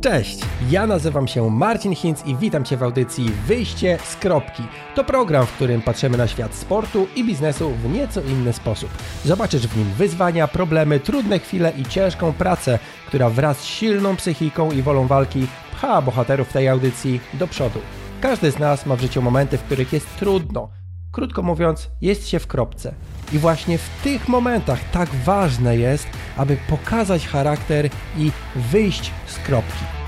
Cześć, ja nazywam się Marcin Hinz i witam Cię w audycji Wyjście z kropki. To program, w którym patrzymy na świat sportu i biznesu w nieco inny sposób. Zobaczysz w nim wyzwania, problemy, trudne chwile i ciężką pracę, która wraz z silną psychiką i wolą walki pcha bohaterów tej audycji do przodu. Każdy z nas ma w życiu momenty, w których jest trudno. Krótko mówiąc, jest się w kropce. I właśnie w tych momentach tak ważne jest, aby pokazać charakter i wyjść z kropki.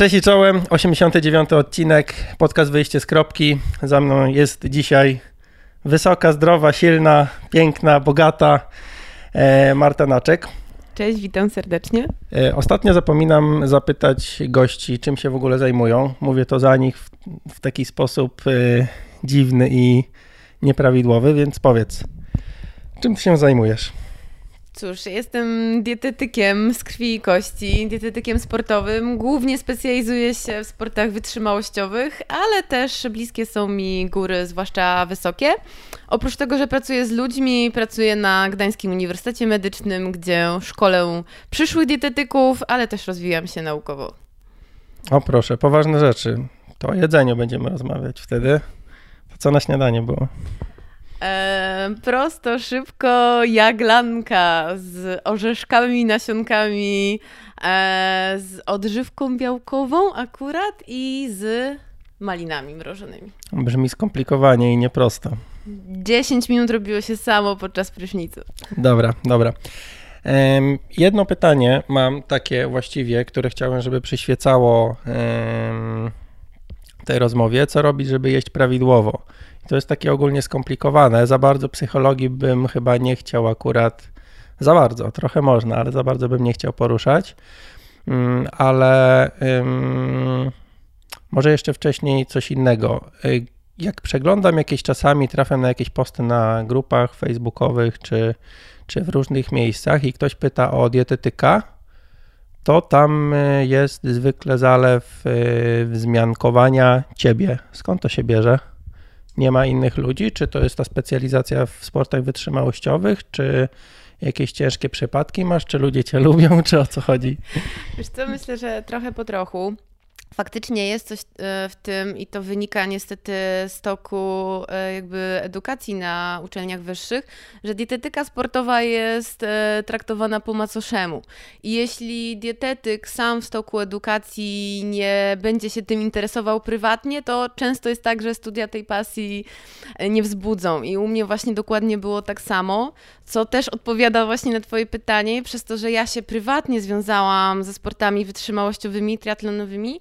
Cześć i czołem, 89 odcinek, podcast Wyjście z kropki. Za mną jest dzisiaj wysoka, zdrowa, silna, piękna, bogata e, Marta Naczek. Cześć, witam serdecznie. E, ostatnio zapominam zapytać gości, czym się w ogóle zajmują. Mówię to za nich w, w taki sposób y, dziwny i nieprawidłowy, więc powiedz, czym ty się zajmujesz? Cóż, jestem dietetykiem z krwi i kości, dietetykiem sportowym. Głównie specjalizuję się w sportach wytrzymałościowych, ale też bliskie są mi góry, zwłaszcza wysokie. Oprócz tego, że pracuję z ludźmi, pracuję na Gdańskim Uniwersytecie Medycznym, gdzie szkolę przyszłych dietetyków, ale też rozwijam się naukowo. O proszę, poważne rzeczy. To o jedzeniu będziemy rozmawiać wtedy. To co na śniadanie było? E, prosto, szybko, jaglanka z orzeszkami, nasionkami, e, z odżywką białkową akurat i z malinami mrożonymi. Brzmi skomplikowanie i nieprosto. 10 minut robiło się samo podczas prysznicu. Dobra, dobra. Jedno pytanie mam takie właściwie, które chciałem, żeby przyświecało tej rozmowie. Co robić, żeby jeść prawidłowo? To jest takie ogólnie skomplikowane. Za bardzo psychologii bym chyba nie chciał akurat, za bardzo, trochę można, ale za bardzo bym nie chciał poruszać. Um, ale może jeszcze wcześniej coś innego. Y, jak przeglądam jakieś czasami, trafiam na jakieś posty na grupach facebookowych czy, czy w różnych miejscach i ktoś pyta o dietetyka, to tam y, jest zwykle zalew y, wzmiankowania ciebie. Skąd to się bierze? Nie ma innych ludzi? Czy to jest ta specjalizacja w sportach wytrzymałościowych, czy jakieś ciężkie przypadki masz, czy ludzie cię lubią, czy o co chodzi? Wiesz co, myślę, że trochę po trochu. Faktycznie jest coś e, w tym i to wynika niestety z toku e, jakby edukacji na uczelniach wyższych, że dietetyka sportowa jest e, traktowana po macoszemu. I jeśli dietetyk sam w toku edukacji nie będzie się tym interesował prywatnie, to często jest tak, że studia tej pasji nie wzbudzą. I u mnie właśnie dokładnie było tak samo, co też odpowiada właśnie na Twoje pytanie, przez to, że ja się prywatnie związałam ze sportami wytrzymałościowymi, triatlonowymi,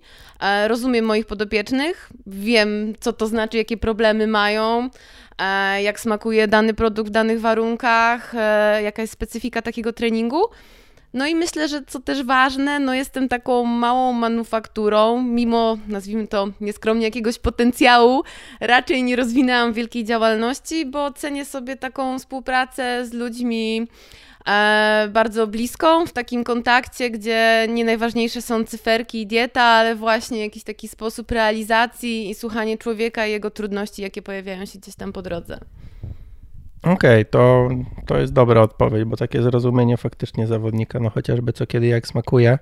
rozumiem moich podopiecznych, wiem, co to znaczy, jakie problemy mają, e, jak smakuje dany produkt w danych warunkach, e, jaka jest specyfika takiego treningu. No i myślę, że co też ważne, no jestem taką małą manufakturą, mimo, nazwijmy to nieskromnie, jakiegoś potencjału, raczej nie rozwinęłam wielkiej działalności, bo cenię sobie taką współpracę z ludźmi, E, bardzo bliską, w takim kontakcie, gdzie nie najważniejsze są cyferki i dieta, ale właśnie jakiś taki sposób realizacji i słuchanie człowieka i jego trudności, jakie pojawiają się gdzieś tam po drodze. Okej, okay, to, to jest dobra odpowiedź, bo takie zrozumienie faktycznie zawodnika, no chociażby co kiedy jak smakuje,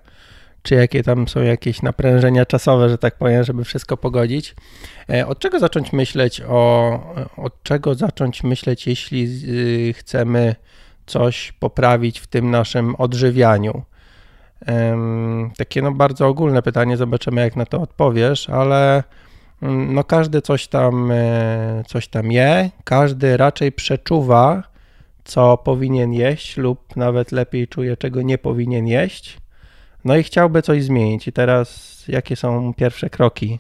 czy jakie tam są jakieś naprężenia czasowe, że tak powiem, żeby wszystko pogodzić. E, od czego zacząć myśleć o, od czego zacząć myśleć, jeśli y, chcemy coś poprawić w tym naszym odżywianiu? Takie no bardzo ogólne pytanie, zobaczymy jak na to odpowiesz, ale mm, no każdy coś tam, e, coś tam je, każdy raczej przeczuwa, co powinien jeść lub nawet lepiej czuje, czego nie powinien jeść. No i chciałby coś zmienić. I teraz jakie są pierwsze kroki?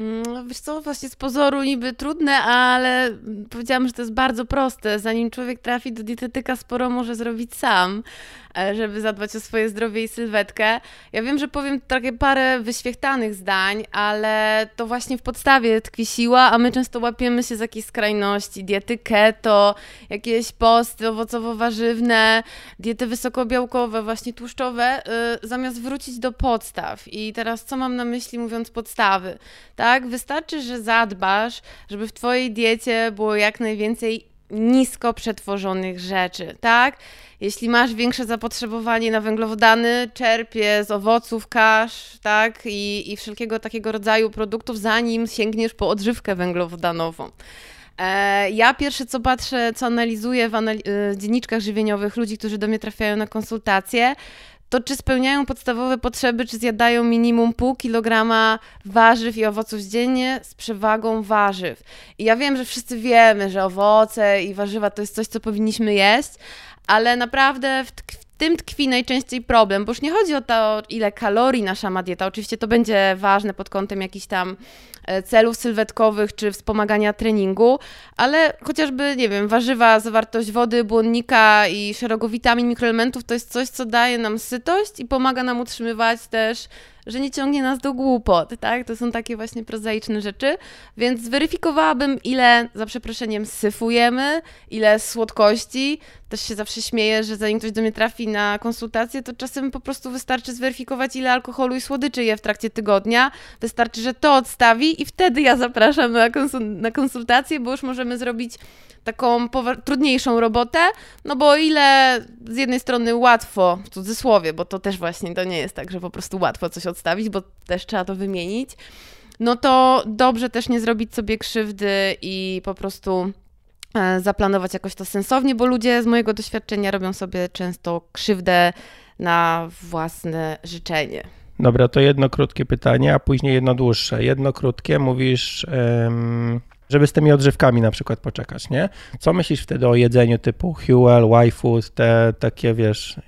Mm, wiesz co, właśnie z pozoru niby trudne, ale powiedziałam, że to jest bardzo proste. Zanim człowiek trafi do dietetyka, sporo może zrobić sam. E, żeby zadbać o swoje zdrowie i sylwetkę. Ja wiem, że powiem takie parę wyświechtanych zdań, ale to właśnie w podstawie tkwi siła, a my często łapiemy się z jakiejś skrajności. Diety keto, jakieś posty owocowo-warzywne, diety wysokobiałkowe, właśnie tłuszczowe, yy, zamiast wrócić do podstaw. I teraz co mam na myśli mówiąc podstawy? Tak, wystarczy, że zadbasz, żeby w Twojej diecie było jak najwięcej nisko przetworzonych rzeczy, tak? Jeśli masz większe zapotrzebowanie na węglowodany, czerpie z owoców, kasz, tak? I, i wszelkiego takiego rodzaju produktów, zanim sięgniesz po odżywkę węglowodanową. E, ja pierwsze co patrzę, co analizuję w anali- e, dzienniczkach żywieniowych ludzi, którzy do mnie trafiają na konsultacje, to czy spełniają podstawowe potrzeby, czy zjadają minimum pół kilograma warzyw i owoców dziennie z przewagą warzyw. I ja wiem, że wszyscy wiemy, że owoce i warzywa to jest coś, co powinniśmy jeść, ale naprawdę w, tym tkwi najczęściej problem, bo już nie chodzi o to, ile kalorii nasza ma dieta. Oczywiście to będzie ważne pod kątem jakichś tam E, celów sylwetkowych czy wspomagania treningu, ale chociażby, nie wiem, warzywa, zawartość wody, błonnika i szeregu witamin, mikroelementów to jest coś, co daje nam sytość i pomaga nam utrzymywać też że nie ciągnie nas do głupot, tak? To są takie właśnie prozaiczne rzeczy, więc zweryfikowałabym, ile, za przeproszeniem, syfujemy, ile słodkości. Też się zawsze śmieję, że zanim ktoś do mnie trafi na konsultację, to czasem po prostu wystarczy zweryfikować, ile alkoholu i słodyczy je w trakcie tygodnia. Wystarczy, że to odstawi i wtedy ja zapraszam na, na konsultację, bo już możemy zrobić taką trudniejszą robotę, no bo o ile z jednej strony łatwo, w cudzysłowie, bo to też właśnie to nie jest tak, że po prostu łatwo coś odstawić, bo też trzeba to wymienić, no to dobrze też nie zrobić sobie krzywdy i po prostu e, zaplanować jakoś to sensownie, bo ludzie z mojego doświadczenia robią sobie często krzywdę na własne życzenie. Dobra, to jedno krótkie pytanie, a później jedno dłuższe. Jedno krótkie, mówisz, żeby z tymi odżywkami na przykład poczekać, nie? Co myślisz wtedy o jedzeniu typu Huel, Y-Food, te takie, wiesz,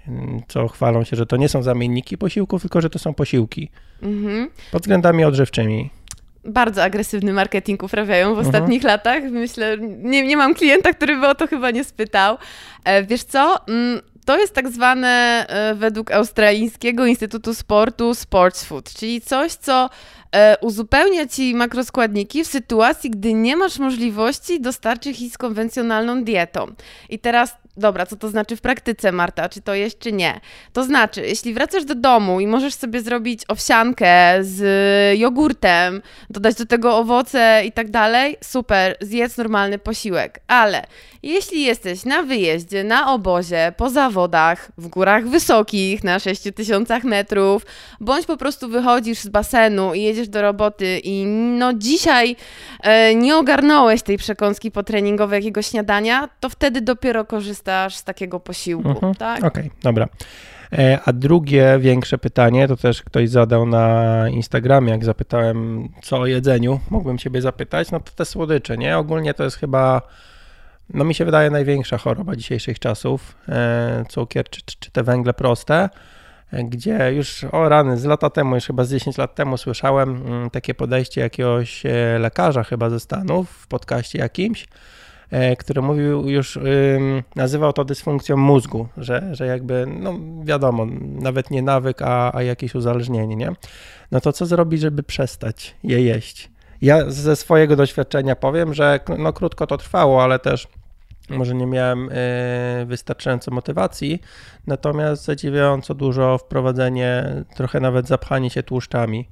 co chwalą się, że to nie są zamienniki posiłków, tylko że to są posiłki mhm. pod względami odżywczymi? bardzo agresywny marketing uprawiają w mhm. ostatnich mhm. latach. Myślę, nie, nie mam klienta, który by o to chyba nie spytał. E, wiesz co? To jest tak zwane e, według Australijskiego Instytutu Sportu sports food, czyli coś, co e, uzupełnia ci makroskładniki w sytuacji, gdy nie masz możliwości dostarczyć ich z konwencjonalną dietą. I teraz Dobra, co to znaczy w praktyce, Marta? Czy to jest, czy nie? To znaczy, jeśli wracasz do domu i możesz sobie zrobić owsiankę z jogurtem, dodać do tego owoce i tak dalej, super, zjedz normalny posiłek. Ale jeśli jesteś na wyjeździe, na obozie, po zawodach, w górach wysokich, na 6000 metrów, bądź po prostu wychodzisz z basenu i jedziesz do roboty i no dzisiaj e, nie ogarnąłeś tej przekąski potreningowej jakiegoś śniadania, to wtedy dopiero korzystasz korzystasz z takiego posiłku, mhm. tak? Okej, okay, dobra. E, a drugie większe pytanie, to też ktoś zadał na Instagramie, jak zapytałem co o jedzeniu, mógłbym Ciebie zapytać, no to te słodycze, nie? Ogólnie to jest chyba, no mi się wydaje największa choroba dzisiejszych czasów, e, cukier czy, czy te węgle proste, e, gdzie już o rany, z lata temu, już chyba z 10 lat temu słyszałem mm, takie podejście jakiegoś lekarza chyba ze Stanów w podcaście jakimś, który mówił już, nazywał to dysfunkcją mózgu, że, że jakby, no wiadomo, nawet nie nawyk, a, a jakieś uzależnienie, nie? No to co zrobić, żeby przestać je jeść? Ja ze swojego doświadczenia powiem, że no krótko to trwało, ale też może nie miałem e, wystarczająco motywacji, natomiast zadziwiająco dużo wprowadzenie, trochę nawet zapchanie się tłuszczami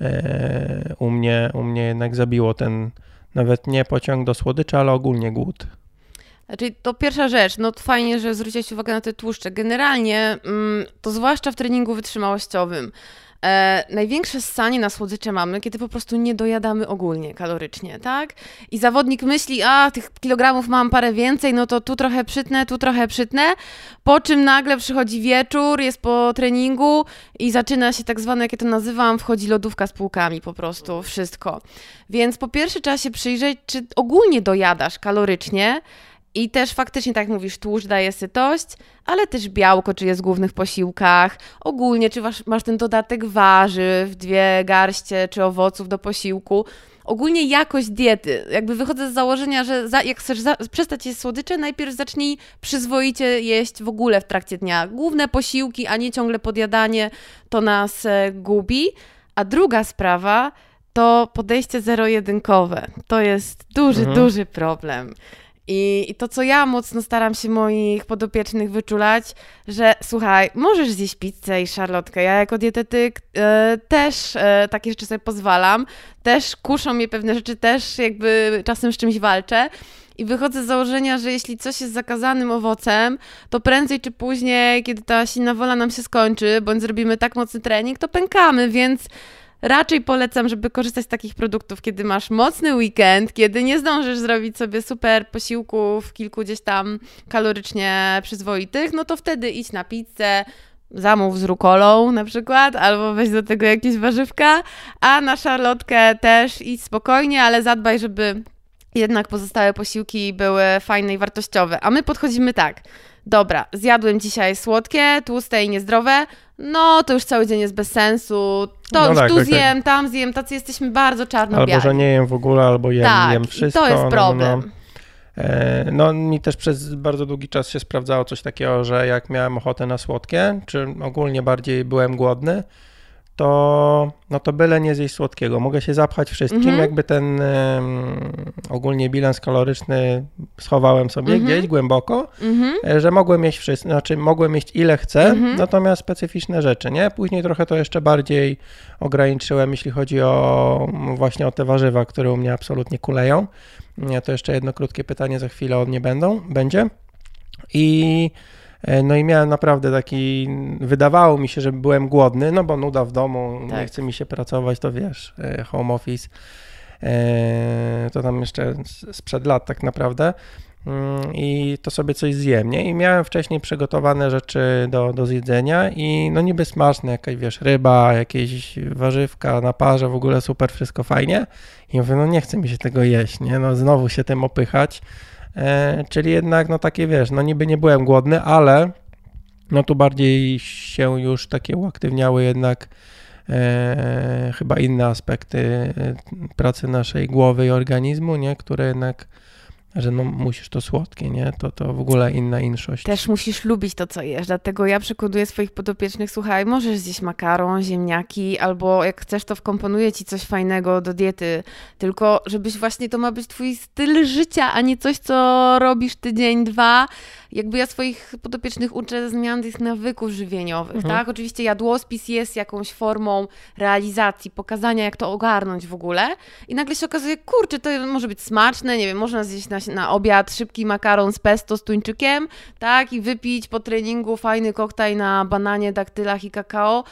e, u mnie, u mnie jednak zabiło ten, nawet nie pociąg do słodyczy, ale ogólnie głód. Znaczy, to pierwsza rzecz, no fajnie, że zwróciłeś uwagę na te tłuszcze. Generalnie, mm, to zwłaszcza w treningu wytrzymałościowym, E, największe ssanie na słodycze mamy, kiedy po prostu nie dojadamy ogólnie kalorycznie, tak? I zawodnik myśli, a tych kilogramów mam parę więcej, no to tu trochę przytnę, tu trochę przytnę, po czym nagle przychodzi wieczór, jest po treningu i zaczyna się tak zwane, jak ja to nazywam, wchodzi lodówka z półkami po prostu, wszystko. Więc po pierwsze trzeba się przyjrzeć, czy ogólnie dojadasz kalorycznie, i też faktycznie, tak jak mówisz, tłuszcz daje sytość, ale też białko, czy jest w głównych posiłkach. Ogólnie, czy masz, masz ten dodatek warzyw, dwie garście, czy owoców do posiłku. Ogólnie jakość diety. Jakby wychodzę z założenia, że za, jak chcesz za, przestać jeść słodycze, najpierw zacznij przyzwoicie jeść w ogóle w trakcie dnia. Główne posiłki, a nie ciągle podjadanie, to nas e, gubi. A druga sprawa to podejście zero-jedynkowe. To jest duży, mhm. duży problem. I, I, to, co ja mocno staram się moich podopiecznych wyczulać, że słuchaj, możesz zjeść pizzę i szarlotkę. Ja jako dietetyk e, też e, takie rzeczy sobie pozwalam. Też kuszą mnie pewne rzeczy, też jakby czasem z czymś walczę. i wychodzę z założenia, że jeśli coś jest zakazanym owocem, to prędzej czy później, kiedy ta silna wola nam się skończy, bądź zrobimy tak mocny trening, to pękamy, więc raczej polecam, żeby korzystać z takich produktów, kiedy masz mocny weekend, kiedy nie zdążysz zrobić sobie super posiłków, kilku gdzieś tam kalorycznie przyzwoitych, no to wtedy idź na pizzę, zamów z rukolą na przykład, albo weź do tego jakieś warzywka, a na szarlotkę też idź spokojnie, ale zadbaj, żeby jednak pozostałe posiłki były fajne i wartościowe. A my podchodzimy tak, dobra, zjadłem dzisiaj słodkie, tłuste i niezdrowe, no to już cały dzień jest bez sensu, to No już tak, tu tak, tak. zjem, tam zjem, tacy jesteśmy bardzo czarno-biali. Albo, że nie jem w ogóle, albo jem, tak, jem wszystko. to jest no, no, problem. No, E, No, mi też przez bardzo długi czas się sprawdzało coś takiego, że jak miałem ochotę na słodkie, czy ogólnie bardziej byłem głodny, to, no to byle nie zjeść słodkiego. Mogę się zapchać wszystkim, Mhm. jakby ten em, ogólnie bilans kaloryczny schowałem sobie Mhm. gdzieś głęboko, Mhm. e, że mogłem jeść wszystko, znaczy mogłem jeść ile chcę, Mhm. natomiast specyficzne rzeczy, nie? Później trochę to jeszcze bardziej ograniczyłem, jeśli chodzi o właśnie o te warzywa, które u mnie absolutnie kuleją. Nie, To jeszcze jedno krótkie pytanie za chwilę od mnie będą, będzie. I no i miałem naprawdę taki, wydawało mi się, że byłem głodny, no bo nuda w domu, nie Tak. chce mi się pracować, to wiesz, e, home office, e, to tam jeszcze sprzed lat tak naprawdę. Mm, I to sobie coś zjem, nie? I miałem wcześniej przygotowane rzeczy do, do zjedzenia i no niby smaczne, jakaś wiesz, ryba, jakieś warzywka na parze, w ogóle super, wszystko fajnie. I mówię, no nie chce mi się tego jeść, nie? No znowu się tym opychać. E, czyli jednak, no takie wiesz, no niby nie byłem głodny, ale no tu bardziej się już takie uaktywniały jednak e, chyba inne aspekty e, pracy naszej głowy i organizmu, nie? Które jednak, że no musisz to słodkie, nie? To, to w ogóle inna inszość. Też musisz lubić to, co jesz, dlatego ja przekonuję swoich podopiecznych, słuchaj, możesz zjeść makaron, ziemniaki, albo jak chcesz, to wkomponuję ci coś fajnego do diety, tylko żebyś właśnie to ma być twój styl życia, a nie coś, co robisz tydzień, dwa. Jakby ja swoich podopiecznych uczę zmian tych nawyków żywieniowych, Mhm. tak? Oczywiście jadłospis jest jakąś formą realizacji, pokazania, jak to ogarnąć w ogóle i nagle się okazuje, kurczę, to może być smaczne, nie wiem, można zjeść na, na obiad szybki makaron z pesto z tuńczykiem, tak, i wypić po treningu fajny koktajl na bananie, daktylach i kakao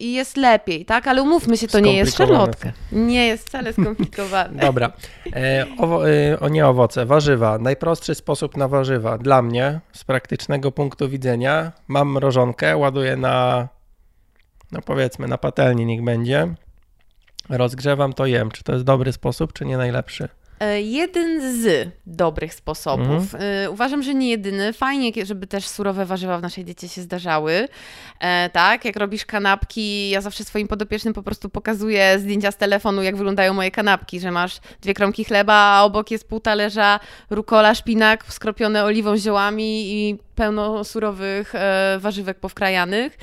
i jest lepiej, tak, ale umówmy się, to nie jest szarlotka. Nie jest wcale skomplikowane. Dobra. E, owo, e, o nie owoce, warzywa. Najprostszy sposób na warzywa dla mnie z praktycznego punktu widzenia. Mam mrożonkę, ładuję na, no powiedzmy, na patelni niech będzie. Rozgrzewam to jem. Czy to jest dobry sposób, czy nie najlepszy? E, Jeden z dobrych sposobów. Mhm. E, Uważam, że nie jedyny. Fajnie, żeby też surowe warzywa w naszej diecie się zdarzały. E, tak, jak robisz kanapki, ja zawsze swoim podopiecznym po prostu pokazuję zdjęcia z telefonu, jak wyglądają moje kanapki, że masz dwie kromki chleba, a obok jest pół talerza rukola, szpinak skropione oliwą, ziołami i pełno surowych e, warzywek powkrajanych.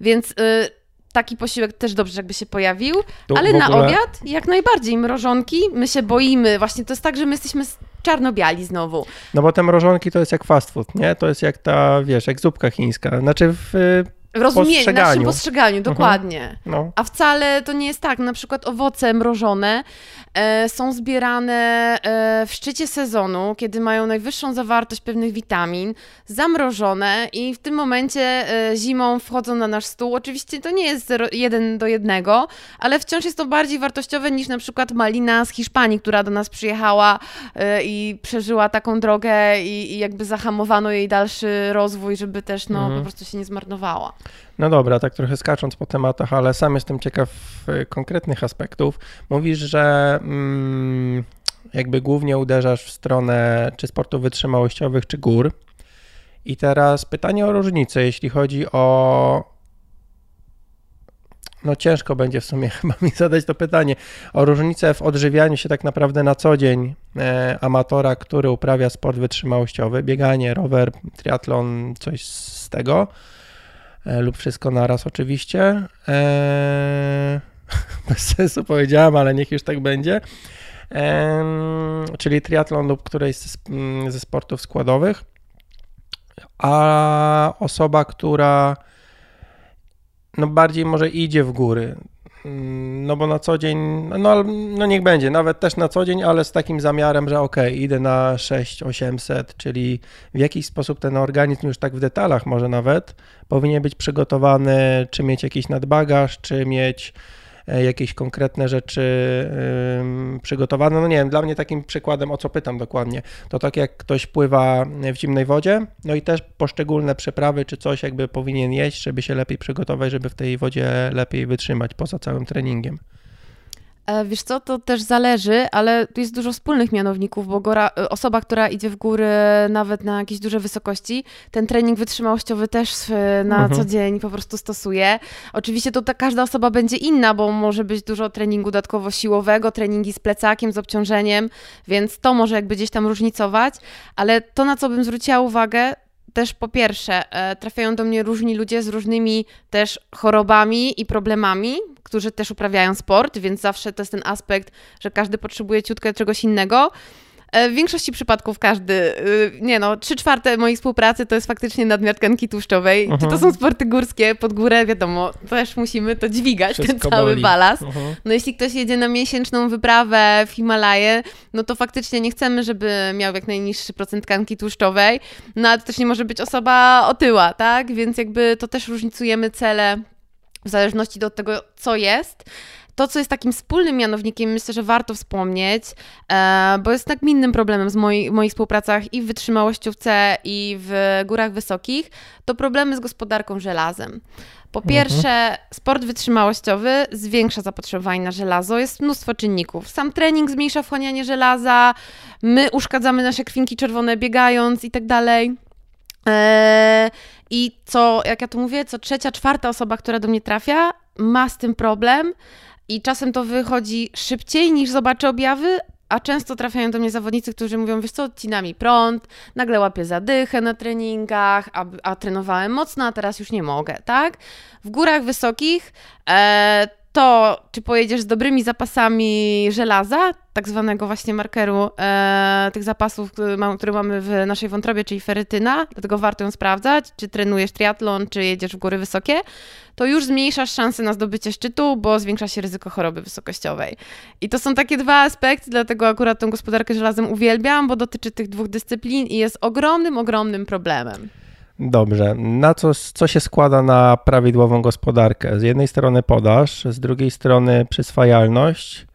Więc e, taki posiłek też dobrze, jakby się pojawił. Tu Ale w na ogóle- obiad jak najbardziej mrożonki. My się boimy. Właśnie to jest tak, że my jesteśmy czarno-biali znowu. No bo te mrożonki to jest jak fast food, nie? To jest jak ta, wiesz, jak zupka chińska. Znaczy w, W rozumieniu, Postrzeganiu. naszym postrzeganiu, dokładnie. no, A wcale to nie jest tak. Na przykład owoce mrożone e, są zbierane e, w szczycie sezonu, kiedy mają najwyższą zawartość pewnych witamin, zamrożone i w tym momencie e, zimą wchodzą na nasz stół. Oczywiście to nie jest zero, jeden do jednego, ale wciąż jest to bardziej wartościowe niż na przykład malina z Hiszpanii, która do nas przyjechała e, i przeżyła taką drogę i, i jakby zahamowano jej dalszy rozwój, żeby też no, Mhm. po prostu się nie zmarnowała. No dobra, tak trochę skacząc po tematach, ale sam jestem ciekaw e, konkretnych aspektów. Mówisz, że mm, jakby głównie uderzasz w stronę czy sportów wytrzymałościowych, czy gór. I teraz pytanie o różnicę, jeśli chodzi o. No ciężko będzie w sumie chyba mi zadać to pytanie. O różnicę w odżywianiu się tak naprawdę na co dzień e, amatora, który uprawia sport wytrzymałościowy, bieganie, rower, triatlon, coś z tego. E, lub wszystko naraz oczywiście. E, bez sensu powiedziałem, ale niech już tak będzie. Em, czyli triatlon lub którejś z, ze sportów składowych. A osoba, która no bardziej może idzie w góry, no bo na co dzień, no, no niech będzie, nawet też na co dzień, ale z takim zamiarem, że ok, idę na 6-800, czyli w jakiś sposób ten organizm już tak w detalach może nawet powinien być przygotowany, czy mieć jakiś nadbagaż, czy mieć jakieś konkretne rzeczy przygotowane. No nie wiem, dla mnie takim przykładem, o co pytam dokładnie, to tak jak ktoś pływa w zimnej wodzie, no i też poszczególne przyprawy czy coś jakby powinien jeść, żeby się lepiej przygotować, żeby w tej wodzie lepiej wytrzymać poza całym treningiem. E, wiesz co, to też zależy, ale tu jest dużo wspólnych mianowników, bo góra, e, osoba, która idzie w góry nawet na jakieś duże wysokości, ten trening wytrzymałościowy też na mhm. co dzień po prostu stosuje. Oczywiście to ta, każda osoba będzie inna, bo może być dużo treningu dodatkowo siłowego, treningi z plecakiem, z obciążeniem, więc to może jakby gdzieś tam różnicować, ale to, na co bym zwróciła uwagę, też po pierwsze, trafiają do mnie różni ludzie z różnymi też chorobami i problemami, którzy też uprawiają sport, więc zawsze to jest ten aspekt, że każdy potrzebuje ciutkę czegoś innego. E, w większości przypadków każdy, y, nie no, trzy czwarte mojej współpracy to jest faktycznie nadmiar tkanki tłuszczowej. Czy to mhm. są sporty górskie, pod górę, wiadomo, też musimy to dźwigać, Wszystko ten cały boli. balast. Mhm. No jeśli ktoś jedzie na miesięczną wyprawę w Himalaje, no to faktycznie nie chcemy, żeby miał jak najniższy procent tkanki tłuszczowej, no ale to też nie może być osoba otyła, tak? Więc jakby to też różnicujemy cele w zależności od tego, co jest. To, co jest takim wspólnym mianownikiem, myślę, że warto wspomnieć, e, bo jest nagminnym problemem z moi, moich współpracach i w wytrzymałościówce, i w górach wysokich, to problemy z gospodarką żelazem. Po mhm. pierwsze, sport wytrzymałościowy zwiększa zapotrzebowanie na żelazo. Jest mnóstwo czynników. Sam trening zmniejsza wchłanianie żelaza, my uszkadzamy nasze kwinki czerwone biegając i tak dalej. E, I co, jak ja tu mówię, co trzecia, czwarta osoba, która do mnie trafia, ma z tym problem i czasem to wychodzi szybciej niż zobaczy objawy, a często trafiają do mnie zawodnicy, którzy mówią, wiesz co, odcina mi prąd, nagle łapię zadychę na treningach, a, a trenowałem mocno, a teraz już nie mogę, tak? W górach wysokich e, to, czy pojedziesz z dobrymi zapasami żelaza, tak zwanego właśnie markeru e, tych zapasów, które, mamy w naszej wątrobie, czyli ferytyna, dlatego warto ją sprawdzać, czy trenujesz triatlon, czy jedziesz w góry wysokie, to już zmniejszasz szanse na zdobycie szczytu, bo zwiększa się ryzyko choroby wysokościowej. I to są takie dwa aspekty, dlatego akurat tę gospodarkę żelazem uwielbiam, bo dotyczy tych dwóch dyscyplin i jest ogromnym, ogromnym problemem. Dobrze. Na co, co się składa na prawidłową gospodarkę? Z jednej strony podaż, z drugiej strony przyswajalność.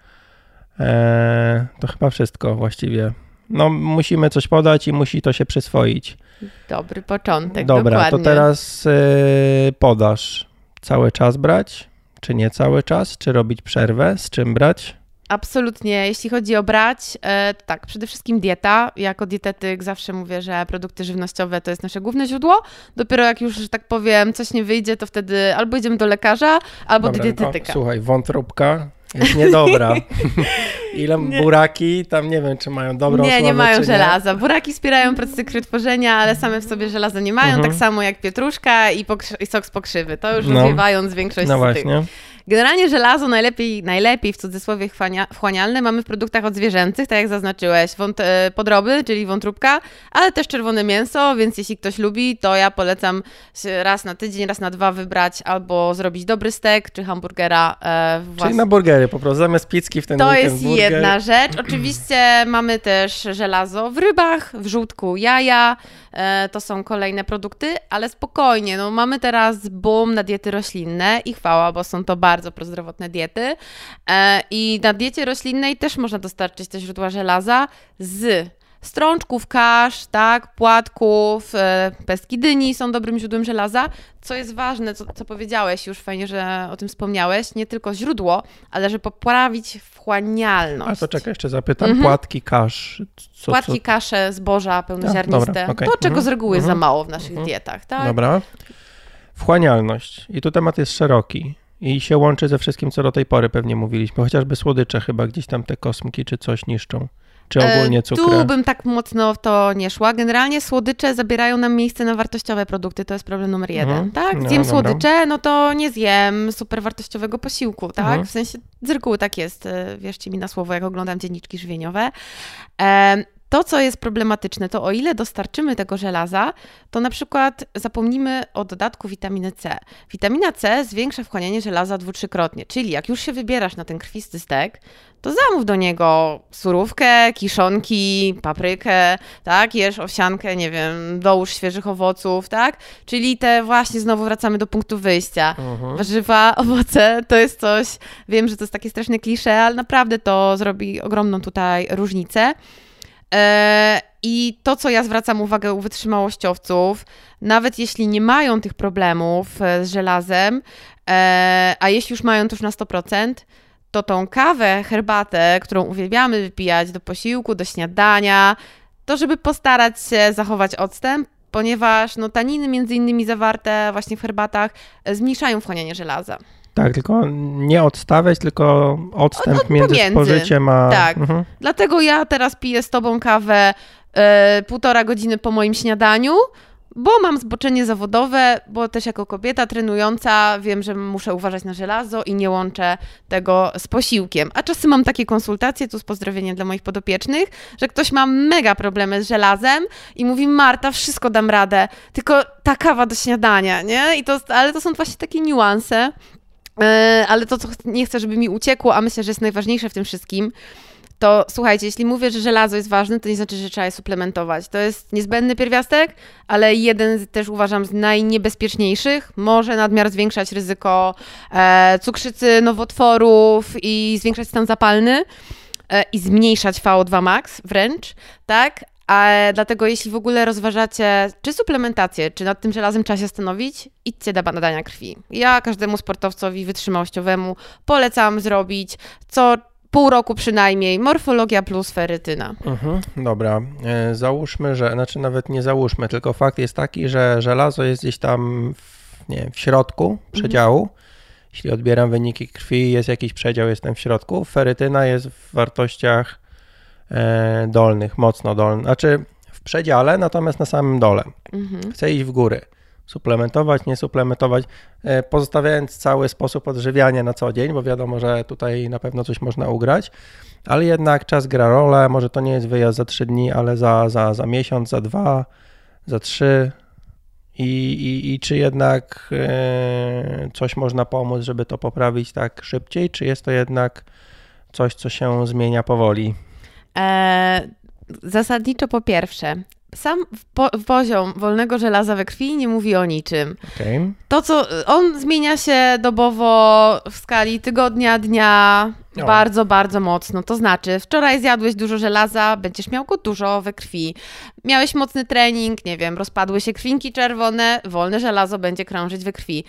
Eee, to chyba wszystko właściwie. No, musimy coś podać i musi to się przyswoić. Dobry początek. Dobra, dokładnie. to teraz yy, podaż. Cały czas brać? Czy nie cały czas? Czy robić przerwę? Z czym brać? Absolutnie. Jeśli chodzi o brać, e, tak, przede wszystkim dieta. Jako dietetyk zawsze mówię, że produkty żywnościowe to jest nasze główne źródło. Dopiero jak już, że tak powiem, coś nie wyjdzie, to wtedy albo idziemy do lekarza, albo Dobra, do dietetyka. O, słuchaj, wątróbka jest niedobra. Ile nie. buraki, tam nie wiem, czy mają dobrą Nie, nie mają żelaza. Nie. Buraki wspierają procesy krwiotworzenia, ale same w sobie żelaza nie mają, mhm. tak samo jak pietruszka i, i sok z pokrzywy. To już no. rozwiewając większość no z tych. Właśnie. Generalnie żelazo najlepiej, najlepiej w cudzysłowie wchłanialne mamy w produktach odzwierzęcych, tak jak zaznaczyłeś, wąt, e, podroby, czyli wątróbka, ale też czerwone mięso, więc jeśli ktoś lubi, to ja polecam raz na tydzień, raz na dwa wybrać albo zrobić dobry stek, czy hamburgera. E, Czyli na burgery po prostu, zamiast pizzki w ten To jest burger. jedna rzecz. Oczywiście mamy też żelazo w rybach, w żółtku jaja, to są kolejne produkty, ale spokojnie, no mamy teraz boom na diety roślinne i chwała, bo są to bardzo bardzo prozdrowotne diety. E, I na diecie roślinnej też można dostarczyć te źródła żelaza z strączków kasz, tak, płatków, e, pestki dyni są dobrym źródłem żelaza. Co jest ważne, co, co powiedziałeś, już fajnie, że o tym wspomniałeś, nie tylko źródło, ale żeby poprawić wchłanialność. A to czekaj, jeszcze zapytam, mhm. płatki kasz. Co, Płatki, co? kasze, zboża pełnoziarniste, A, dobra, okay. to czego mhm. z reguły mhm. za mało w naszych mhm. dietach, tak? Dobra. Wchłanialność. I tu temat jest szeroki i się łączy ze wszystkim, co do tej pory pewnie mówiliśmy. Chociażby słodycze chyba gdzieś tam te kosmki czy coś niszczą. Czy e, ogólnie cukry? Tu bym tak mocno w to nie szła. Generalnie słodycze zabierają nam miejsce na wartościowe produkty, to jest problem numer jeden, mhm. tak? No, zjem no, słodycze, no to nie zjem super wartościowego posiłku, tak? Mhm. W sensie z reguły tak jest, e, wierzcie mi na słowo, jak oglądam dzienniczki żywieniowe. To, co jest problematyczne, to o ile dostarczymy tego żelaza, to na przykład zapomnimy o dodatku witaminy C. Witamina C zwiększa wchłanianie żelaza dwu-trzykrotnie, czyli jak już się wybierasz na ten krwisty stek, to zamów do niego surówkę, kiszonki, paprykę, tak, jesz owsiankę, nie wiem, dołóż świeżych owoców, tak, czyli te właśnie znowu wracamy do punktu wyjścia. Mhm. Warzywa, owoce, to jest coś, wiem, że to jest takie straszne klisze, ale naprawdę to zrobi ogromną tutaj różnicę. E, I to, co ja zwracam uwagę u wytrzymałościowców, nawet jeśli nie mają tych problemów e, z żelazem, e, a jeśli już mają to już na 100%, to tą kawę, herbatę, którą uwielbiamy wypijać do posiłku, do śniadania, to żeby postarać się zachować odstęp, ponieważ no, taniny między innymi zawarte właśnie w herbatach zmniejszają wchłanianie żelaza. Tak, tylko nie odstawiać, tylko odstęp od, od między pomiędzy. spożyciem a... Tak, mhm. dlatego ja teraz piję z tobą kawę e, półtora godziny po moim śniadaniu, bo mam zboczenie zawodowe, bo też jako kobieta trenująca wiem, że muszę uważać na żelazo i nie łączę tego z posiłkiem. A czasem mam takie konsultacje, tu z pozdrowieniem dla moich podopiecznych, że ktoś ma mega problemy z żelazem i mówi Marta, wszystko dam radę, tylko ta kawa do śniadania, nie? I to, ale to są właśnie takie niuanse, ale to, co nie chcę, żeby mi uciekło, a myślę, że jest najważniejsze w tym wszystkim, to słuchajcie, jeśli mówię, że żelazo jest ważne, to nie znaczy, że trzeba je suplementować. To jest niezbędny pierwiastek, ale jeden też uważam z najniebezpieczniejszych. Może nadmiar zwiększać ryzyko e, cukrzycy, nowotworów i zwiększać stan zapalny e, i zmniejszać VO2 max wręcz, tak? A dlatego jeśli w ogóle rozważacie czy suplementację, czy nad tym żelazem trzeba się zastanowić, idźcie do badania krwi. Ja każdemu sportowcowi wytrzymałościowemu polecam zrobić co pół roku przynajmniej morfologia plus ferytyna. Mhm, dobra, e, załóżmy, że, znaczy nawet nie załóżmy, tylko fakt jest taki, że żelazo jest gdzieś tam w, nie, w środku mhm. przedziału. Mhm. Jeśli odbieram wyniki krwi, jest jakiś przedział, jestem w środku. Ferytyna jest w wartościach dolnych, mocno dolnych, znaczy w przedziale, natomiast na samym dole. Mhm. Chcę iść w górę. Suplementować, nie suplementować, e, pozostawiając cały sposób odżywiania na co dzień, bo wiadomo, że tutaj na pewno coś można ugrać, ale jednak czas gra rolę. Może to nie jest wyjazd za trzy dni, ale za, za, za miesiąc, za dwa, za trzy. I, i, i czy jednak e, coś można pomóc, żeby to poprawić tak szybciej, czy jest to jednak coś, co się zmienia powoli? E, zasadniczo po pierwsze, sam po, poziom wolnego żelaza we krwi nie mówi o niczym. Okay. To, co on zmienia się dobowo w skali tygodnia, dnia, o. bardzo, bardzo mocno. To znaczy, wczoraj zjadłeś dużo żelaza, będziesz miał go dużo we krwi. Miałeś mocny trening, nie wiem, rozpadły się krwinki czerwone, wolne żelazo będzie krążyć we krwi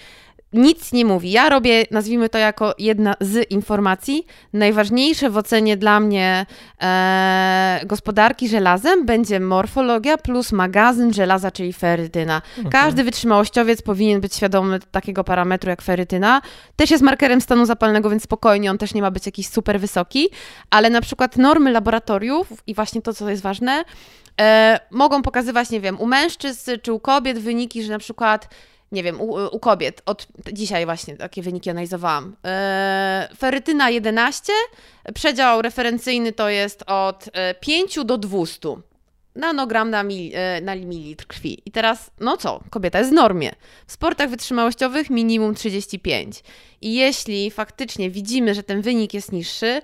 nic nie mówi. Ja robię, nazwijmy to jako jedna z informacji. Najważniejsze w ocenie dla mnie e, gospodarki żelazem będzie morfologia plus magazyn żelaza, czyli ferytyna. Okay. Każdy wytrzymałościowiec powinien być świadomy takiego parametru jak ferytyna. Też jest markerem stanu zapalnego, więc spokojnie, on też nie ma być jakiś super wysoki, ale na przykład normy laboratoriów i właśnie to, co jest ważne, e, mogą pokazywać, nie wiem, u mężczyzn czy u kobiet wyniki, że na przykład nie wiem, u, u, kobiet, od dzisiaj właśnie takie wyniki analizowałam. E, ferytyna 11, przedział referencyjny to jest od 5 e, do 200 nanogram na, mil, e, na mililitr krwi. I teraz, no co, kobieta jest w normie. W sportach wytrzymałościowych minimum 35. I jeśli faktycznie widzimy, że ten wynik jest niższy,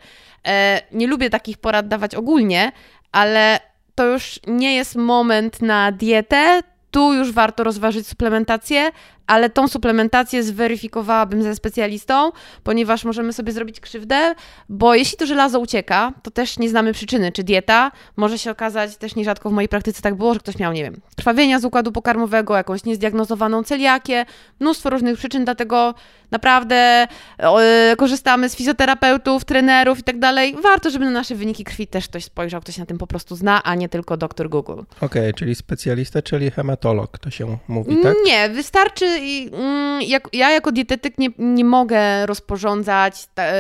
nie lubię takich porad dawać ogólnie, ale to już nie jest moment na dietę, tu już warto rozważyć suplementację, ale tą suplementację zweryfikowałabym ze specjalistą, ponieważ możemy sobie zrobić krzywdę, bo jeśli to żelazo ucieka, to też nie znamy przyczyny, czy dieta. Może się okazać, też nierzadko w mojej praktyce tak było, że ktoś miał, nie wiem, krwawienia z układu pokarmowego, jakąś niezdiagnozowaną celiakię, mnóstwo różnych przyczyn, dlatego naprawdę e, korzystamy z fizjoterapeutów, trenerów i tak dalej. Warto, żeby na nasze wyniki krwi też ktoś spojrzał, ktoś na tym po prostu zna, a nie tylko doktor Google. Okej, okay, czyli specjalista, czyli hematolog, to się mówi, tak? Nie, wystarczy i, mm, jak, ja jako dietetyk nie, nie mogę rozporządzać ta, e,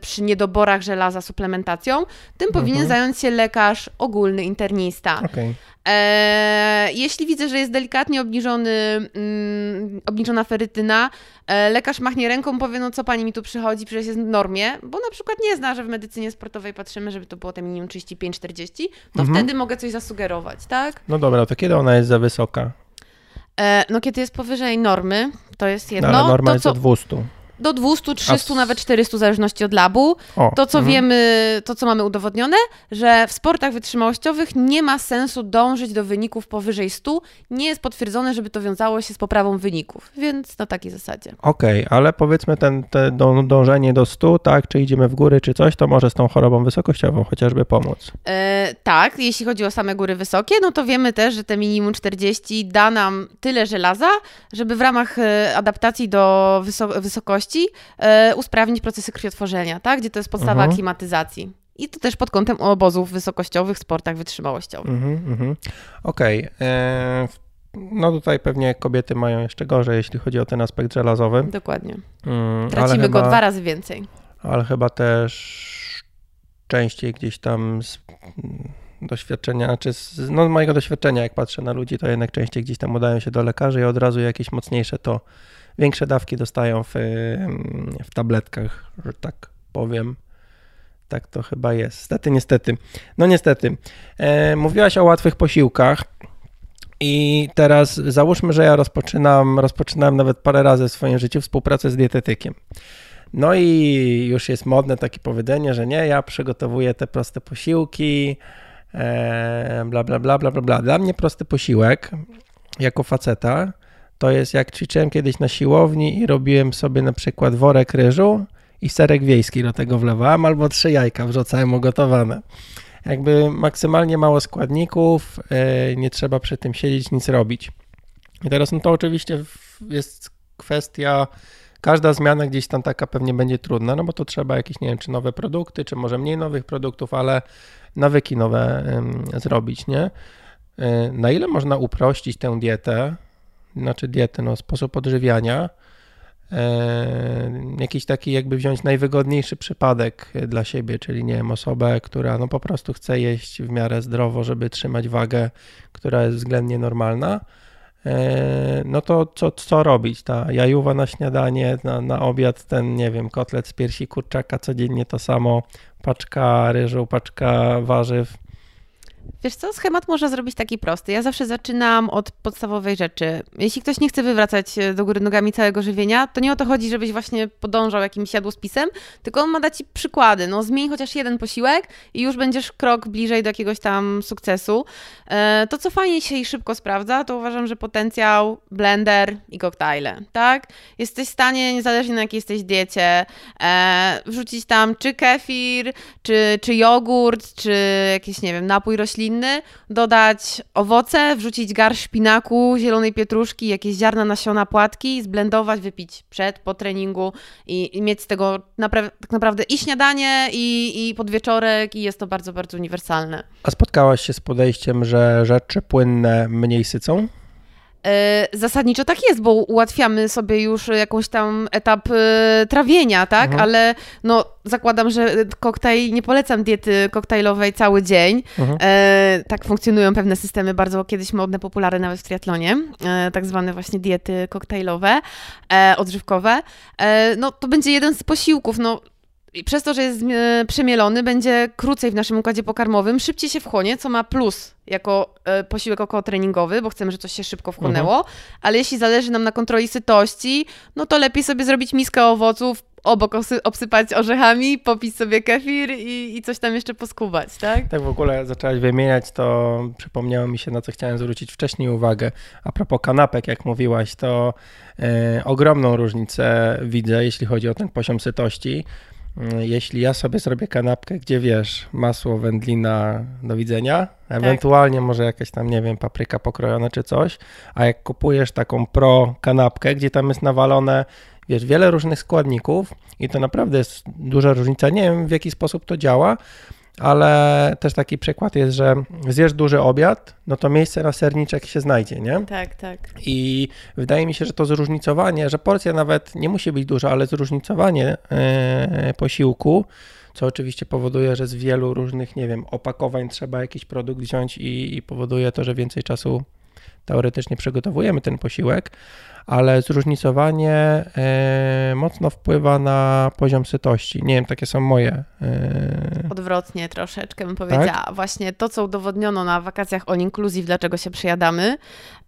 przy niedoborach żelaza suplementacją. Tym powinien Mhm. zająć się lekarz ogólny, internista. Okej. E, jeśli widzę, że jest delikatnie obniżony, mm, obniżona ferytyna, e, lekarz machnie ręką, powie, no co pani mi tu przychodzi, przecież jest w normie, bo na przykład nie zna, że w medycynie sportowej patrzymy, żeby to było te minimum 35-40, to Mhm. wtedy mogę coś zasugerować, tak? No dobra, to kiedy ona jest za wysoka? E, no kiedy jest powyżej normy, to jest No, jedno, ale norma to jest co, do 200. do 200, 300, A s- nawet 400 w zależności od labu. O, To, co mhm. wiemy, to, co mamy udowodnione, że w sportach wytrzymałościowych nie ma sensu dążyć do wyników powyżej 100. Nie jest potwierdzone, żeby to wiązało się z poprawą wyników, więc na takiej zasadzie. Okej, ale powiedzmy ten, te dą, dążenie do 100, tak, czy idziemy w góry, czy coś, to może z tą chorobą wysokościową chociażby pomóc. E, tak, jeśli chodzi o same góry wysokie, no to wiemy też, że te minimum 40 da nam tyle żelaza, żeby w ramach e, adaptacji do wyso- wysokości e, usprawnić procesy krwiotworzenia, tak? gdzie to jest podstawa Mhm. aklimatyzacji. I to też pod kątem obozów wysokościowych sportach wytrzymałościowych. Mhm, mhm. Okej. e, No tutaj pewnie kobiety mają jeszcze gorzej, jeśli chodzi o ten aspekt żelazowy. Dokładnie. Mm, Tracimy chyba, go dwa razy więcej. Ale chyba też częściej gdzieś tam z doświadczenia, z no, z mojego doświadczenia, jak patrzę na ludzi, to jednak częściej gdzieś tam udają się do lekarzy i od razu jakieś mocniejsze to większe dawki dostają w, w tabletkach, że tak powiem. Tak to chyba jest. Stety, niestety. No niestety. E, mówiłaś o łatwych posiłkach. I teraz załóżmy, że ja rozpoczynam, rozpoczynałem nawet parę razy w swoim życiu współpracę z dietetykiem. No i już jest modne takie powiedzenie, że nie, ja przygotowuję te proste posiłki, e, bla, bla, bla, bla, bla, bla. Dla mnie prosty posiłek jako faceta to jest jak ćwiczyłem kiedyś na siłowni i robiłem sobie na przykład worek ryżu i serek wiejski do tego wlewałem, albo trzy jajka wrzucałem ugotowane. Jakby maksymalnie mało składników, e, nie trzeba przy tym siedzieć, nic robić. I teraz no to oczywiście jest kwestia, każda zmiana gdzieś tam taka pewnie będzie trudna, no bo to trzeba jakieś, nie wiem, czy nowe produkty, czy może mniej nowych produktów, ale nawyki nowe zrobić, nie? Y, Na ile można uprościć tę dietę, znaczy dietę, no sposób odżywiania, y, jakiś taki jakby wziąć najwygodniejszy przypadek dla siebie, czyli nie wiem, osobę, która no po prostu chce jeść w miarę zdrowo, żeby trzymać wagę, która jest względnie normalna, E, no to co, co robić? Ta jajuwa na śniadanie, na, na obiad ten, nie wiem, kotlet z piersi kurczaka, codziennie to samo, paczka ryżu, paczka warzyw. Wiesz co, schemat można zrobić taki prosty. Ja zawsze zaczynam od podstawowej rzeczy. Jeśli ktoś nie chce wywracać e, do góry nogami całego żywienia, to nie o to chodzi, żebyś właśnie podążał jakimś jadłospisem, tylko on ma dać ci przykłady. No zmień chociaż jeden posiłek i już będziesz krok bliżej do jakiegoś tam sukcesu. E, To, co fajnie się i szybko sprawdza, to uważam, że potencjał, blender i koktajle, tak? Jesteś w stanie, niezależnie na jakiej jesteś diecie, e, wrzucić tam czy kefir, czy, czy jogurt, czy jakiś, nie wiem, napój roślinny, dodać owoce, wrzucić garść szpinaku, zielonej pietruszki, jakieś ziarna, nasiona, płatki, zblendować, wypić przed, po treningu i, i mieć z tego napra- tak naprawdę i śniadanie, i, i podwieczorek i jest to bardzo, bardzo uniwersalne. A spotkałaś się z podejściem, że rzeczy płynne mniej sycą? E, Zasadniczo tak jest, bo ułatwiamy sobie już jakąś tam etap e, trawienia, tak? Mhm. Ale no, zakładam, że koktajl, nie polecam diety koktajlowej cały dzień. Mhm. E, tak funkcjonują pewne systemy, bardzo kiedyś modne, popularne nawet w triatlonie, e, tak zwane właśnie diety koktajlowe, e, odżywkowe. E, no, to będzie jeden z posiłków, no. I przez to, że jest e, przemielony, będzie krócej w naszym układzie pokarmowym, szybciej się wchłonie, co ma plus jako e, posiłek okołotreningowy, bo chcemy, że coś się szybko wchłonęło, ale jeśli zależy nam na kontroli sytości, no to lepiej sobie zrobić miskę owoców, obok obsypać orzechami, popić sobie kefir i, i coś tam jeszcze poskubać, tak? Tak w ogóle zaczęłaś wymieniać, to przypomniało mi się, na co chciałem zwrócić wcześniej uwagę. A propos kanapek, jak mówiłaś, to e, ogromną różnicę widzę, jeśli chodzi o ten poziom sytości. Jeśli ja sobie zrobię kanapkę, gdzie wiesz, masło, wędlina, do widzenia, ewentualnie może jakaś tam, nie wiem, papryka pokrojona czy coś, a jak kupujesz taką pro kanapkę, gdzie tam jest nawalone, wiesz, wiele różnych składników i to naprawdę jest duża różnica. Nie wiem, w jaki sposób to działa, ale też taki przykład jest, że zjesz duży obiad, no to miejsce na serniczek się znajdzie, nie? Tak, tak. I wydaje mi się, że to zróżnicowanie, że porcja nawet nie musi być duża, ale zróżnicowanie e, posiłku, co oczywiście powoduje, że z wielu różnych, nie wiem, opakowań trzeba jakiś produkt wziąć i, i powoduje to, że więcej czasu teoretycznie przygotowujemy ten posiłek, ale zróżnicowanie e, mocno wpływa na poziom sytości. Nie wiem, takie są moje. E... Odwrotnie troszeczkę bym powiedziała. Tak? Właśnie to, co udowodniono na wakacjach all inclusive, dlaczego się przyjadamy. E,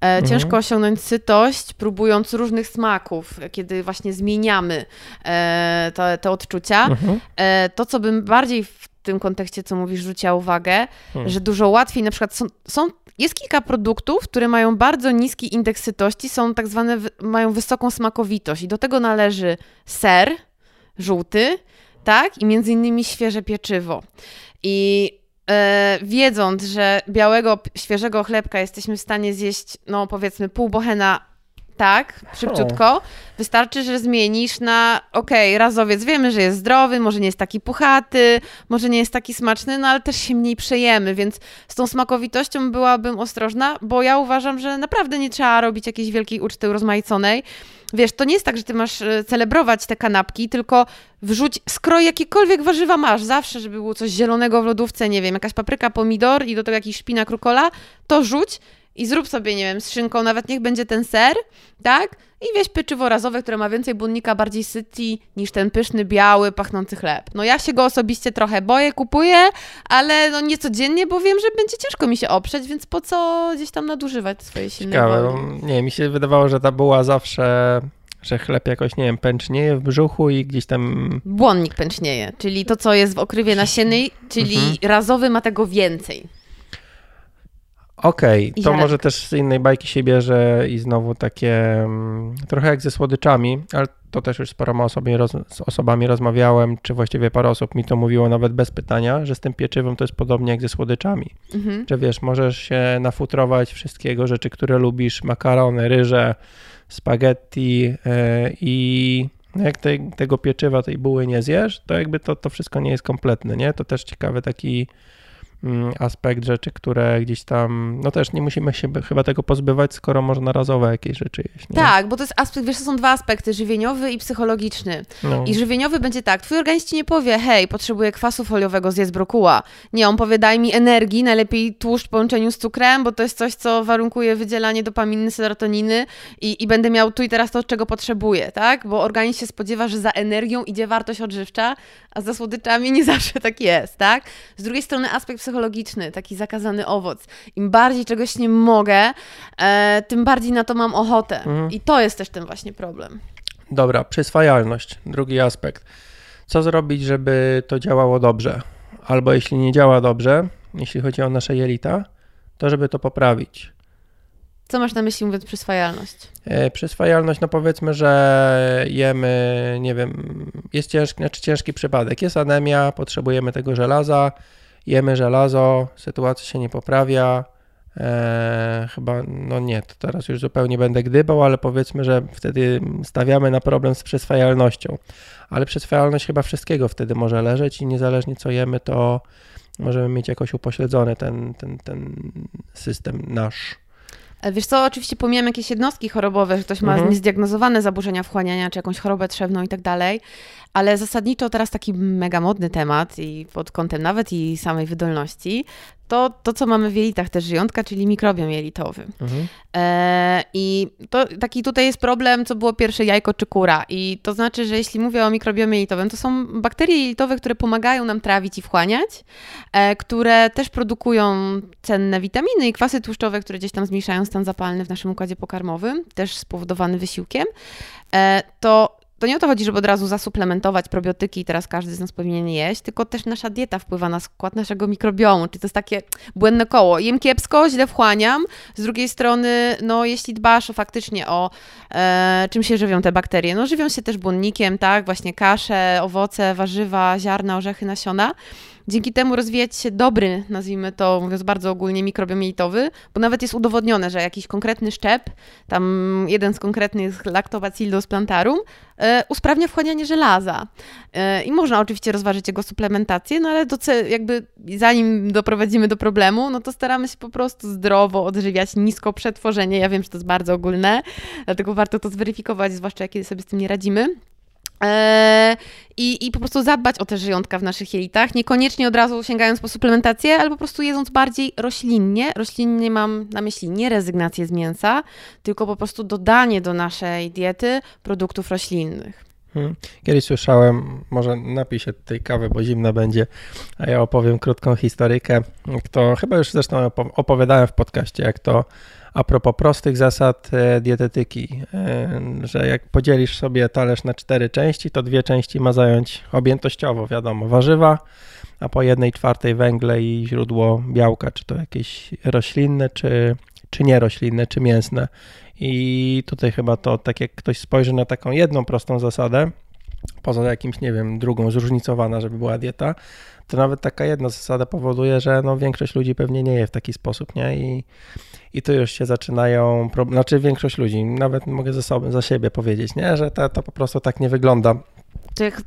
mhm. Ciężko osiągnąć sytość, próbując różnych smaków, kiedy właśnie zmieniamy te, te odczucia. Mhm. To, co bym bardziej w tym kontekście, co mówisz, rzuciła uwagę, hmm. że dużo łatwiej na przykład są, są jest kilka produktów, które mają bardzo niski indeks sytości, są tak zwane, mają wysoką smakowitość i do tego należy ser żółty, tak, i między innymi świeże pieczywo. I e, wiedząc, że białego, świeżego chlebka jesteśmy w stanie zjeść, no powiedzmy pół bochena tak, szybciutko. Wystarczy, że zmienisz na okej, okay, razowiec wiemy, że jest zdrowy, może nie jest taki puchaty, może nie jest taki smaczny, no ale też się mniej przejemy, więc z tą smakowitością byłabym ostrożna, bo ja uważam, że naprawdę nie trzeba robić jakiejś wielkiej uczty urozmaiconej. Wiesz, to nie jest tak, że ty masz e, celebrować te kanapki, tylko wrzuć, skroj jakiekolwiek warzywa masz, zawsze, żeby było coś zielonego w lodówce, nie wiem, jakaś papryka, pomidor i do tego jakiś szpinak, rukola, to rzuć i zrób sobie, nie wiem, z szynką, nawet niech będzie ten ser, tak? I wieś pieczywo razowe, które ma więcej błonnika, bardziej syci niż ten pyszny, biały, pachnący chleb. No ja się go osobiście trochę boję, kupuję, ale no nie codziennie, bo wiem, że będzie ciężko mi się oprzeć, więc po co gdzieś tam nadużywać swojej silnej Ciekawe, woli? Nie, mi się wydawało, że ta była zawsze że chleb jakoś, nie wiem, pęcznieje w brzuchu i gdzieś tam... Błonnik pęcznieje, czyli to, co jest w okrywie nasiennej, czyli mhm. razowy ma tego więcej. Okej, okay, to może też z innej bajki się bierze i znowu takie um, trochę jak ze słodyczami, ale to też już z paroma osobami, roz, z osobami rozmawiałem, czy właściwie parę osób mi to mówiło nawet bez pytania, że z tym pieczywem to jest podobnie jak ze słodyczami. Mhm. Że wiesz, możesz się nafutrować wszystkiego, rzeczy, które lubisz, makarony, ryże, spaghetti yy, i jak te, tego pieczywa, tej buły nie zjesz, to jakby to, to wszystko nie jest kompletne, nie? To też ciekawy taki Mm, aspekt rzeczy, które gdzieś tam, no też nie musimy się chyba tego pozbywać, skoro można razowe jakieś rzeczy jeść. Nie? Tak, bo to jest aspekt, wiesz, to są dwa aspekty, żywieniowy i psychologiczny. No. I żywieniowy będzie tak, twój organizm ci nie powie, hej, potrzebuję kwasu foliowego, zjedz brokuła. Nie, on powie, daj mi energii, najlepiej tłuszcz w połączeniu z cukrem, bo to jest coś, co warunkuje wydzielanie dopaminy, serotoniny i, i będę miał tu i teraz to, czego potrzebuję, tak? Bo organizm się spodziewa, że za energią idzie wartość odżywcza, a za słodyczami nie zawsze tak jest, tak? Z drugiej strony aspekt psychologiczny, taki zakazany owoc. Im bardziej czegoś nie mogę, e, tym bardziej na to mam ochotę. Mhm. I to jest też ten właśnie problem. Dobra, przyswajalność, drugi aspekt. Co zrobić, żeby to działało dobrze? Albo jeśli nie działa dobrze, jeśli chodzi o nasze jelita, to żeby to poprawić. Co masz na myśli mówiąc przyswajalność? E, przyswajalność, no powiedzmy, że jemy, nie wiem, jest ciężki, znaczy ciężki przypadek, jest anemia, potrzebujemy tego żelaza, jemy żelazo, sytuacja się nie poprawia, e, chyba, no nie, to teraz już zupełnie będę gdybał, ale powiedzmy, że wtedy stawiamy na problem z przyswajalnością, ale przyswajalność chyba wszystkiego wtedy może leżeć i niezależnie co jemy, to możemy mieć jakoś upośledzony ten, ten, ten system nasz. E, wiesz co, oczywiście pomijam jakieś jednostki chorobowe, że ktoś ma mhm. niezdiagnozowane zaburzenia wchłaniania, czy jakąś chorobę trzewną i tak dalej, ale zasadniczo teraz taki mega modny temat i pod kątem nawet i samej wydolności, to, to co mamy w jelitach też żyjątka, czyli mikrobiom jelitowy. Mhm. E, I to taki tutaj jest problem, co było pierwsze jajko czy kura. I to znaczy, że jeśli mówię o mikrobiomie jelitowym, to są bakterie jelitowe, które pomagają nam trawić i wchłaniać, e, które też produkują cenne witaminy i kwasy tłuszczowe, które gdzieś tam zmniejszają stan zapalny w naszym układzie pokarmowym, też spowodowany wysiłkiem. E, to to nie o to chodzi, żeby od razu zasuplementować probiotyki i teraz każdy z nas powinien jeść, tylko też nasza dieta wpływa na skład naszego mikrobiomu, czyli to jest takie błędne koło. Jem kiepsko, źle wchłaniam, z drugiej strony, no jeśli dbasz o, faktycznie o e, czym się żywią te bakterie, no żywią się też błonnikiem, tak, właśnie kasze, owoce, warzywa, ziarna, orzechy, nasiona, dzięki temu rozwijać się dobry, nazwijmy to, mówiąc bardzo ogólnie, mikrobiom jelitowy, bo nawet jest udowodnione, że jakiś konkretny szczep, tam jeden z konkretnych Lactobacillus plantarum, e, usprawnia wchłanianie żelaza. E, I można oczywiście rozważyć jego suplementację, no ale do, jakby zanim doprowadzimy do problemu, no to staramy się po prostu zdrowo odżywiać, nisko przetworzenie. Ja wiem, że to jest bardzo ogólne, dlatego warto to zweryfikować, zwłaszcza jak sobie z tym nie radzimy. Eee, i, I po prostu zadbać o te żyjątka w naszych jelitach, niekoniecznie od razu sięgając po suplementację, ale po prostu jedząc bardziej roślinnie. Roślinnie mam na myśli nie rezygnację z mięsa, tylko po prostu dodanie do naszej diety produktów roślinnych. Hmm. Kiedyś słyszałem, może napij się tej kawy, bo zimna będzie, a ja opowiem krótką historykę. To chyba już zresztą opowiadałem w podcaście, jak to a propos prostych zasad e, dietetyki, e, że jak podzielisz sobie talerz na cztery części, to dwie części ma zająć objętościowo, wiadomo, warzywa, a po jednej czwartej węgle i źródło białka, czy to jakieś roślinne, czy, czy nieroślinne, czy mięsne. I tutaj chyba to, tak jak ktoś spojrzy na taką jedną prostą zasadę, poza jakimś, nie wiem, drugą zróżnicowana, żeby była dieta, to nawet taka jedna zasada powoduje, że no większość ludzi pewnie nie je w taki sposób, nie? I, i tu już się zaczynają, znaczy większość ludzi, nawet mogę ze sobą, za siebie powiedzieć, nie? Że to, to po prostu tak nie wygląda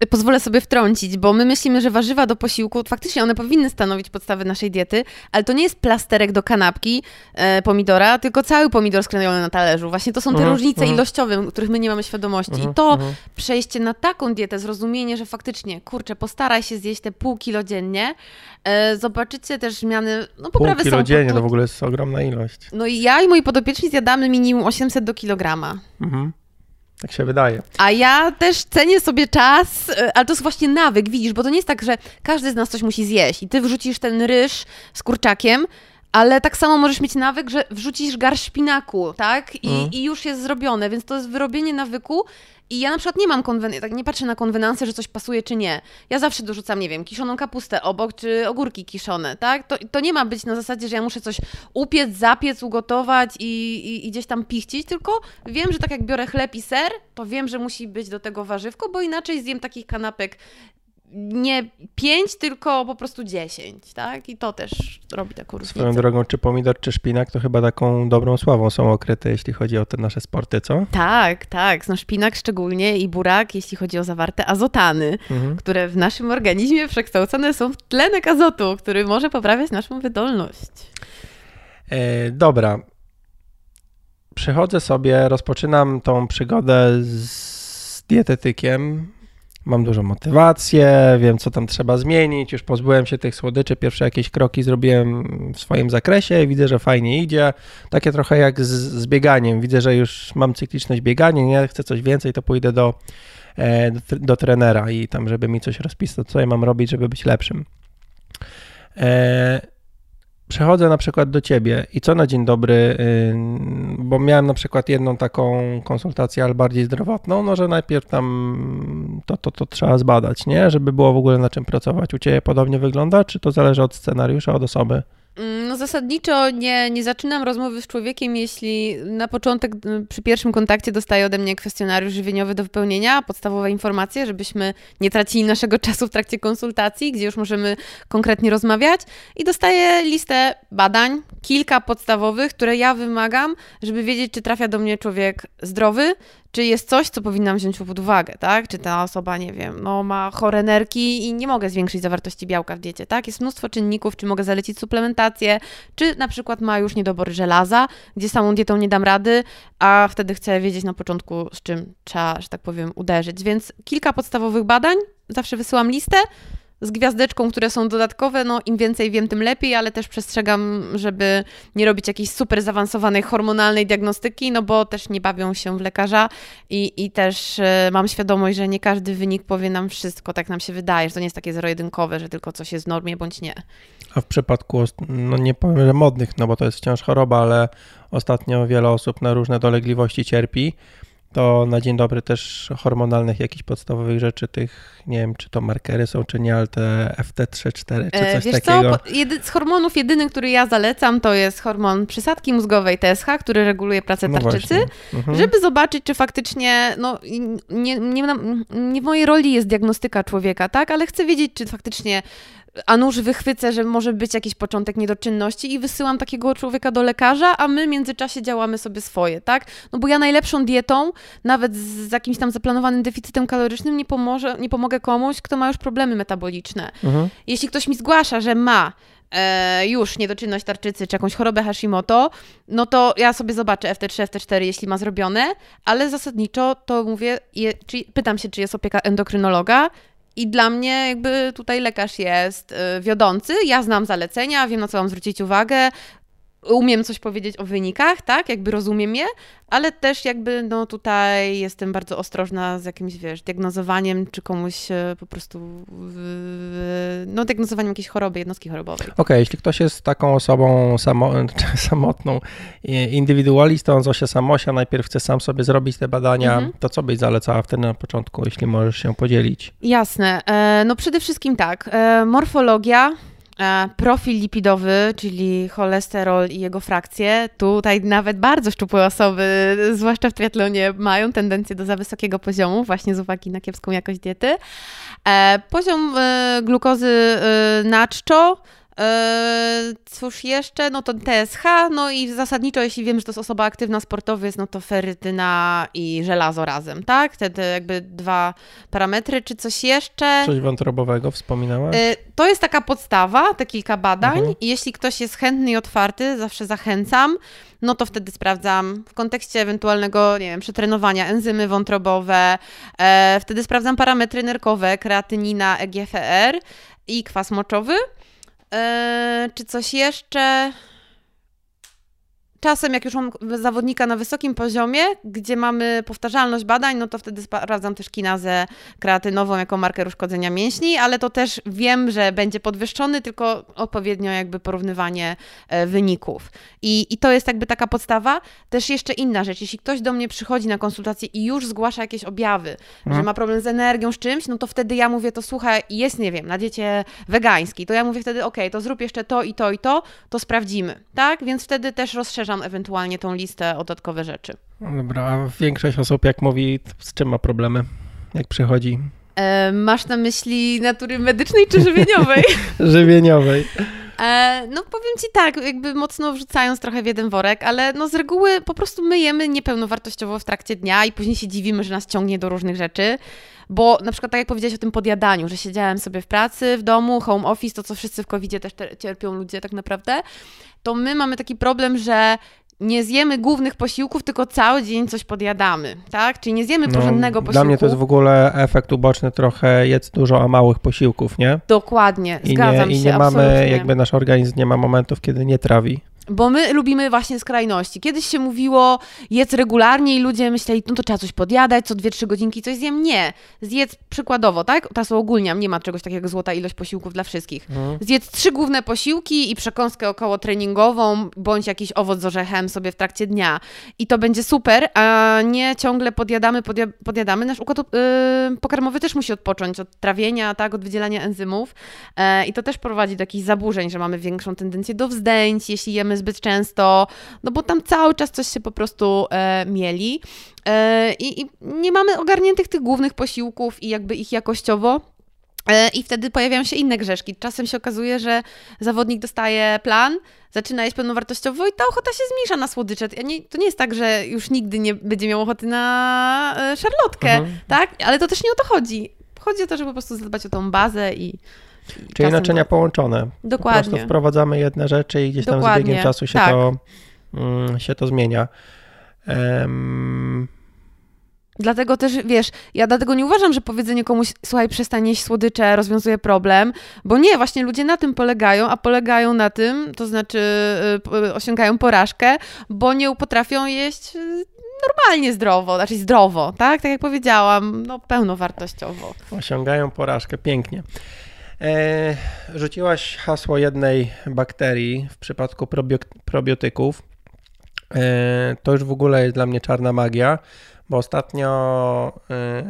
pozwolę sobie wtrącić, bo my myślimy, że warzywa do posiłku, faktycznie one powinny stanowić podstawę naszej diety, ale to nie jest plasterek do kanapki e, pomidora, tylko cały pomidor skrojony na talerzu. Właśnie to są te mhm, różnice mhm. -huh. ilościowe, których my nie mamy świadomości. I to mhm. przejście na taką dietę, zrozumienie, że faktycznie, kurczę, postaraj się zjeść te pół kilo dziennie, e, zobaczycie też zmiany, no poprawy pół kilo dziennie to w ogóle jest ogromna ilość. No i ja i moi podopieczni zjadamy minimum 800 do kilograma. Mhm. Tak się wydaje. A ja też cenię sobie czas, e, ale to jest właśnie nawyk, widzisz, bo to nie jest tak, że każdy z nas coś musi zjeść i ty wrzucisz ten ryż z kurczakiem, ale tak samo możesz mieć nawyk, że wrzucisz garść szpinaku, tak? I, mm. I już jest zrobione, więc to jest wyrobienie nawyku i ja na przykład nie mam konwen- tak nie patrzę na konwenansę, że coś pasuje czy nie. Ja zawsze dorzucam, nie wiem, kiszoną kapustę obok, czy ogórki kiszone, tak? To, to nie ma być na zasadzie, że ja muszę coś upiec, zapiec, ugotować i, i, i gdzieś tam pichcić, tylko wiem, że tak jak biorę chleb i ser, to wiem, że musi być do tego warzywko, bo inaczej zjem takich kanapek nie 5, tylko po prostu 10, tak? I to też robi taką różnicę. Swoją drogą, czy pomidor, czy szpinak, to chyba taką dobrą sławą są okryte, jeśli chodzi o te nasze sporty, co? Tak, tak. No szpinak szczególnie i burak, jeśli chodzi o zawarte azotany, mhm. które w naszym organizmie przekształcone są w tlenek azotu, który może poprawiać naszą wydolność. E, dobra. Przychodzę sobie, rozpoczynam tą przygodę z dietetykiem, mam dużą motywację, wiem co tam trzeba zmienić, już pozbyłem się tych słodyczy, pierwsze jakieś kroki zrobiłem w swoim zakresie, widzę, że fajnie idzie, takie trochę jak z, z bieganiem, widzę, że już mam cykliczność biegania, nie chcę coś więcej, to pójdę do, e, do, do trenera i tam, żeby mi coś rozpisać, co ja mam robić, żeby być lepszym. E, przechodzę na przykład do ciebie i co na dzień dobry, y, bo miałem na przykład jedną taką konsultację, ale bardziej zdrowotną, no że najpierw tam to, to, to trzeba zbadać, nie? Żeby było w ogóle na czym pracować. U ciebie podobnie wygląda, czy to zależy od scenariusza, od osoby? Mm, no zasadniczo nie, nie zaczynam rozmowy z człowiekiem, jeśli na początek y, przy pierwszym kontakcie dostaje ode mnie kwestionariusz żywieniowy do wypełnienia, podstawowe informacje, żebyśmy nie tracili naszego czasu w trakcie konsultacji, gdzie już możemy konkretnie rozmawiać. I dostaję listę badań, kilka podstawowych, które ja wymagam, żeby wiedzieć, czy trafia do mnie człowiek zdrowy, czy jest coś, co powinnam wziąć pod uwagę, tak? Czy ta osoba, nie wiem, no ma chore nerki i nie mogę zwiększyć zawartości białka w diecie, tak? Jest mnóstwo czynników, czy mogę zalecić suplementację, czy na przykład ma już niedobory żelaza, gdzie samą dietą nie dam rady, a wtedy chcę wiedzieć na początku, z czym trzeba, że tak powiem, uderzyć. Więc kilka podstawowych badań, zawsze wysyłam listę, z gwiazdeczką, które są dodatkowe, no im więcej wiem, tym lepiej, ale też przestrzegam, żeby nie robić jakiejś super zaawansowanej hormonalnej diagnostyki, no bo też nie bawią się w lekarza i, i też e, mam świadomość, że nie każdy wynik powie nam wszystko, tak nam się wydaje, że to nie jest takie zero-jedynkowe, że tylko coś jest w normie bądź nie. A w przypadku, no nie powiem, że modnych, no bo to jest wciąż choroba, ale ostatnio wiele osób na różne dolegliwości cierpi to na dzień dobry też hormonalnych jakichś podstawowych rzeczy, tych, nie wiem, czy to markery są, czy nie, ale te FT3, 4, czy e, coś Wiesz takiego. Co? Jedy, z hormonów jedyny, który ja zalecam, to jest hormon przysadki mózgowej TSH, który reguluje pracę no tarczycy, mhm. żeby zobaczyć, czy faktycznie, no nie, nie, nie w mojej roli jest diagnostyka człowieka, tak, ale chcę wiedzieć, czy faktycznie a nuż wychwycę, że może być jakiś początek niedoczynności i wysyłam takiego człowieka do lekarza, a my w międzyczasie działamy sobie swoje, tak? No bo ja najlepszą dietą, nawet z jakimś tam zaplanowanym deficytem kalorycznym nie, pomoże, nie pomogę komuś, kto ma już problemy metaboliczne. Mhm. Jeśli ktoś mi zgłasza, że ma e, już niedoczynność tarczycy czy jakąś chorobę Hashimoto, no to ja sobie zobaczę FT3, FT4, jeśli ma zrobione, ale zasadniczo to mówię, je, czy, pytam się, czy jest opieka endokrynologa, i dla mnie jakby tutaj lekarz jest y, wiodący. Ja znam zalecenia, wiem na co mam zwrócić uwagę, umiem coś powiedzieć o wynikach, tak, jakby rozumiem je, ale też jakby no tutaj jestem bardzo ostrożna z jakimś, wiesz, diagnozowaniem, czy komuś e, po prostu, no diagnozowaniem jakiejś choroby, jednostki chorobowej. Okej, okay, jeśli ktoś jest taką osobą samo, samotną, indywidualistą, Zosia Samosia, najpierw chce sam sobie zrobić te badania, mhm. to co byś zalecała wtedy na początku, jeśli możesz się podzielić? Jasne, e, no przede wszystkim tak, e, morfologia, profil lipidowy, czyli cholesterol i jego frakcje. Tutaj nawet bardzo szczupłe osoby, zwłaszcza w triatlonie, mają tendencję do za wysokiego poziomu, właśnie z uwagi na kiepską jakość diety. E, poziom e, glukozy na czczo cóż jeszcze? No to TSH, no i zasadniczo, jeśli wiem, że to jest osoba aktywna sportowa, no to ferytyna i żelazo razem, tak? Te, te jakby dwa parametry, czy coś jeszcze? Coś wątrobowego wspominałaś? Eee, to jest taka podstawa, te kilka badań mhm. i jeśli ktoś jest chętny i otwarty, zawsze zachęcam, no to wtedy sprawdzam w kontekście ewentualnego, nie wiem, przetrenowania enzymy wątrobowe, e, wtedy sprawdzam parametry nerkowe, kreatynina, EGFR i kwas moczowy. Eee, czy coś jeszcze? Czasem, jak już mam zawodnika na wysokim poziomie, gdzie mamy powtarzalność badań, no to wtedy sprawdzam też kinazę kreatynową jako marker uszkodzenia mięśni, ale to też wiem, że będzie podwyższony, tylko odpowiednio jakby porównywanie e, wyników. I, I to jest jakby taka podstawa. Też jeszcze inna rzecz, jeśli ktoś do mnie przychodzi na konsultację i już zgłasza jakieś objawy, mhm. że ma problem z energią, z czymś, no to wtedy ja mówię, to słuchaj, jest, nie wiem, na diecie wegańskiej, to ja mówię wtedy, ok, to zrób jeszcze to i to i to, to sprawdzimy, tak? Więc wtedy też rozszerzam rozszerzam ewentualnie tą listę o dodatkowe rzeczy. No dobra, a większość osób jak mówi, z czym ma problemy, jak przychodzi? E, masz na myśli natury medycznej czy żywieniowej? żywieniowej. E, no powiem Ci tak, jakby mocno wrzucając trochę w jeden worek, ale no z reguły po prostu my jemy niepełnowartościowo w trakcie dnia i później się dziwimy, że nas ciągnie do różnych rzeczy. Bo na przykład tak jak powiedziałeś o tym podjadaniu, że siedziałem sobie w pracy, w domu, home office, to co wszyscy w covid też cierpią ludzie tak naprawdę, to my mamy taki problem, że nie zjemy głównych posiłków, tylko cały dzień coś podjadamy, tak? Czyli nie zjemy no, porządnego posiłku. Dla mnie to jest w ogóle efekt uboczny trochę jedz dużo, a małych posiłków, nie? Dokładnie, zgadzam I nie, się, I nie mamy, jakby nasz organizm nie ma momentów, kiedy nie trawi. Bo my lubimy właśnie skrajności. Kiedyś się mówiło, jedz regularnie i ludzie myśleli, no to trzeba coś podjadać, co dwie, trzy godzinki coś zjem. Nie. Zjedz przykładowo, tak? Teraz ogólniam, nie ma czegoś takiego jak złota ilość posiłków dla wszystkich. Mhm. Zjedz trzy główne posiłki i przekąskę około treningową, bądź jakiś owoc z orzechem sobie w trakcie dnia. I to będzie super, a nie ciągle podjadamy, podja podjadamy. Nasz układ yy, pokarmowy też musi odpocząć od trawienia, tak? Od wydzielania enzymów. Yy, I to też prowadzi do jakichś zaburzeń, że mamy większą tendencję do wzdęć, jeśli jemy zbyt często, no bo tam cały czas coś się po prostu e, mieli e, i, i nie mamy ogarniętych tych głównych posiłków i jakby ich jakościowo. E, I wtedy pojawiają się inne grzeszki. Czasem się okazuje, że zawodnik dostaje plan, zaczyna jeść pełnowartościowo i ta ochota się zmniejsza na słodycze. To nie jest tak, że już nigdy nie będzie miał ochoty na e, szarlotkę, mhm. tak? Ale to też nie o to chodzi. Chodzi o to, żeby po prostu zadbać o tą bazę i, Czyli naczynia to... połączone. Dokładnie. Po prostu wprowadzamy jedne rzeczy i gdzieś tam Dokładnie. z biegiem czasu się, tak. to, mm, się to zmienia. Um... Dlatego też, wiesz, ja dlatego nie uważam, że powiedzenie komuś, słuchaj, przestań jeść słodycze, rozwiązuje problem, bo nie, właśnie ludzie na tym polegają, a polegają na tym, to znaczy yy, osiągają porażkę, bo nie potrafią jeść y, normalnie zdrowo, znaczy zdrowo, tak? Tak jak powiedziałam, no pełnowartościowo. Osiągają porażkę, pięknie. E, rzuciłaś hasło jednej bakterii w przypadku probiotyków. E, to już w ogóle jest dla mnie czarna magia, bo ostatnio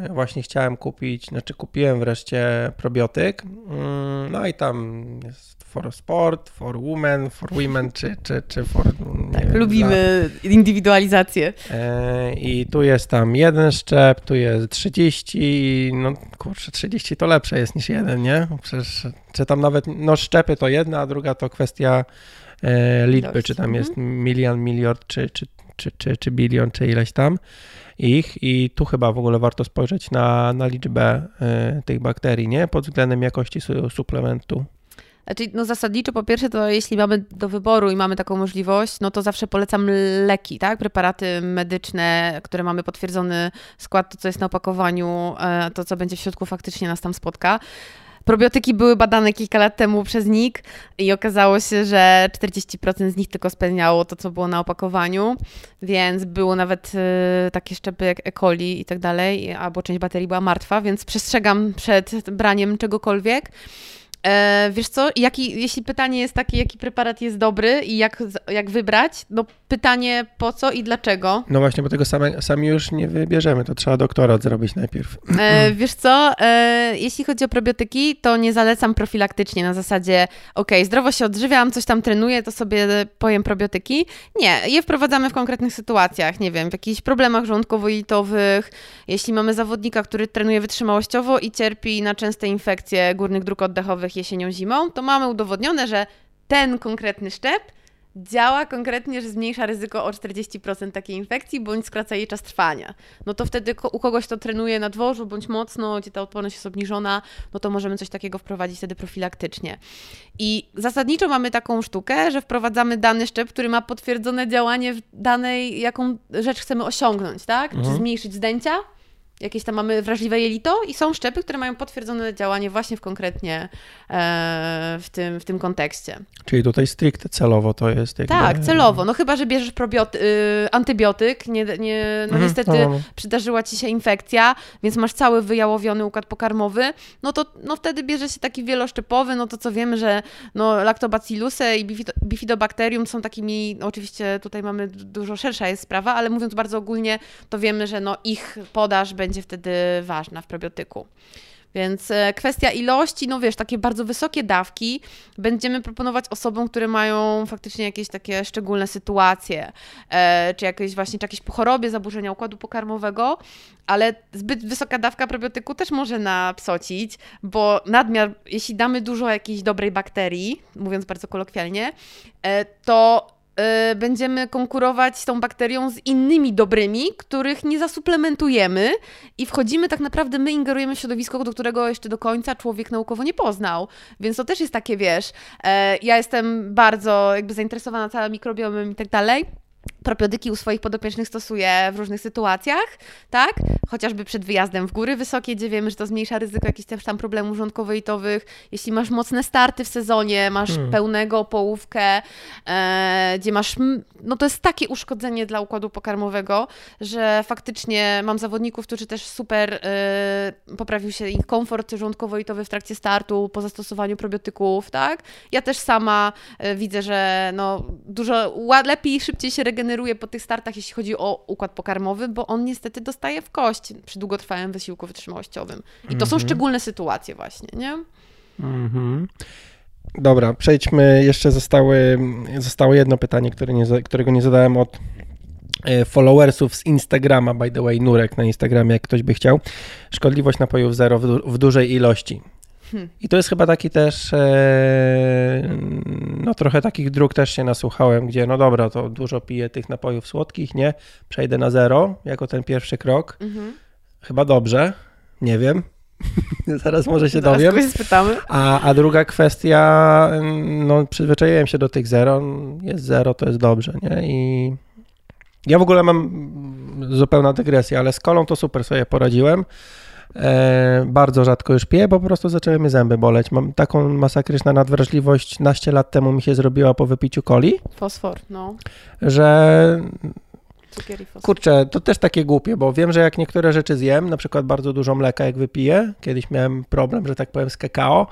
y, właśnie chciałem kupić, znaczy kupiłem wreszcie probiotyk, mm, no i tam jest for sport, for women, for women, czy, czy, czy for... Tak, wiem, lubimy indywidualizację. E, I tu jest tam jeden szczep, tu jest 30, no kurczę, 30 to lepsze jest niż jeden, nie? Przecież, czy tam nawet, no szczepy to jedna, a druga to kwestia e, liczby, czy tam mhm. jest milion, miliard, czy, czy, czy, czy, czy bilion, czy ileś tam ich i tu chyba w ogóle warto spojrzeć na, na liczbę y, tych bakterii, nie? Pod względem jakości su suplementu. Znaczy, no zasadniczo po pierwsze to jeśli mamy do wyboru i mamy taką możliwość, no to zawsze polecam leki, tak? Preparaty medyczne, które mamy potwierdzony skład, to co jest na opakowaniu, e, to co będzie w środku faktycznie nas tam spotka. Probiotyki były badane kilka lat temu przez NIK i okazało się, że 40% z nich tylko spełniało to, co było na opakowaniu, więc było nawet y, takie szczepy jak E. coli i tak dalej, albo część baterii była martwa, więc przestrzegam przed braniem czegokolwiek. E, wiesz co, jaki, jeśli pytanie jest takie, jaki preparat jest dobry i jak, jak wybrać, no pytanie po co i dlaczego. No właśnie, bo tego same, sami już nie wybierzemy, to trzeba doktorat zrobić najpierw. E, wiesz co, e, jeśli chodzi o probiotyki, to nie zalecam profilaktycznie na zasadzie, ok, zdrowo się odżywiam, coś tam trenuję, to sobie pojem probiotyki. Nie, je wprowadzamy w konkretnych sytuacjach, nie wiem, w jakichś problemach żołądkowo-jelitowych, jeśli mamy zawodnika, który trenuje wytrzymałościowo i cierpi na częste infekcje górnych dróg oddechowych, jesienią, zimą, to mamy udowodnione, że ten konkretny szczep działa konkretnie, że zmniejsza ryzyko o 40% takiej infekcji, bądź skraca jej czas trwania. No to wtedy u kogoś, kto trenuje na dworzu, bądź mocno, gdzie ta odporność jest obniżona, no to możemy coś takiego wprowadzić wtedy profilaktycznie. I zasadniczo mamy taką sztukę, że wprowadzamy dany szczep, który ma potwierdzone działanie w danej, jaką rzecz chcemy osiągnąć, tak? Mhm. Czy zmniejszyć zdęcia, jakieś tam mamy wrażliwe jelito i są szczepy, które mają potwierdzone działanie właśnie w konkretnie e, w, tym, w tym kontekście. Czyli tutaj stricte celowo to jest jakby... Tak, celowo. No chyba, że bierzesz probioty, antybiotyk, nie, nie, no mhm, niestety no. przydarzyła ci się infekcja, więc masz cały wyjałowiony układ pokarmowy, no to no wtedy bierze się taki wieloszczepowy, no to co wiemy, że no, lactobacillusy i bifidobakterium są takimi, no oczywiście tutaj mamy dużo szersza jest sprawa, ale mówiąc bardzo ogólnie, to wiemy, że no ich podaż będzie będzie wtedy ważna w probiotyku. Więc e, kwestia ilości, no wiesz, takie bardzo wysokie dawki będziemy proponować osobom, które mają faktycznie jakieś takie szczególne sytuacje, e, czy jakieś właśnie, czy jakieś chorobie, zaburzenia układu pokarmowego, ale zbyt wysoka dawka probiotyku też może napsocić, bo nadmiar, jeśli damy dużo jakiejś dobrej bakterii, mówiąc bardzo kolokwialnie, e, to będziemy konkurować tą bakterią z innymi dobrymi, których nie zasuplementujemy i wchodzimy tak naprawdę, my ingerujemy w środowisko, do którego jeszcze do końca człowiek naukowo nie poznał. Więc to też jest takie, wiesz, e, ja jestem bardzo jakby zainteresowana całym mikrobiomem i tak dalej, Propiodyki u swoich podopiecznych stosuję w różnych sytuacjach, tak? Chociażby przed wyjazdem w góry wysokie, gdzie wiemy, że to zmniejsza ryzyko jakichś też tam problemów żołądkowo-itowych. Jeśli masz mocne starty w sezonie, masz hmm. pełnego połówkę, e, gdzie masz, no to jest takie uszkodzenie dla układu pokarmowego, że faktycznie mam zawodników, którzy też super e, poprawił się ich komfort żołądkowo-itowy w trakcie startu po zastosowaniu probiotyków, tak? Ja też sama e, widzę, że no dużo lepiej i szybciej się regeneruje po tych startach, jeśli chodzi o układ pokarmowy, bo on niestety dostaje w kość przy długotrwałym wysiłku wytrzymałościowym. I to są mhm. szczególne sytuacje właśnie, nie? Mhm. Dobra, przejdźmy. Jeszcze zostały, zostało jedno pytanie, które nie, którego nie zadałem od e, followersów z Instagrama, by the way, Nurek na Instagramie, jak ktoś by chciał. Szkodliwość napojów zero w, du w dużej ilości. Hmm. I to jest chyba taki też, e, no trochę takich dróg też się nasłuchałem, gdzie no dobra, to dużo piję tych napojów słodkich, nie? Przejdę na zero jako ten pierwszy krok. Mhm. Chyba dobrze, nie wiem. Zaraz może się dowiem. spytamy. A, a druga kwestia, no przyzwyczaiłem się do tych zero. Jest zero, to jest dobrze, nie? I ja w ogóle mam zupełna dygresja, ale z kolą to super sobie poradziłem. E, bardzo rzadko już piję, bo po prostu zaczęły mnie zęby boleć. Mam taką masakryczną nadwrażliwość, naście lat temu mi się zrobiła po wypiciu coli. Fosfor, no. Że Kurczę, to też takie głupie, bo wiem, że jak niektóre rzeczy zjem, na przykład bardzo dużo mleka jak wypiję, kiedyś miałem problem, że tak powiem z kakao,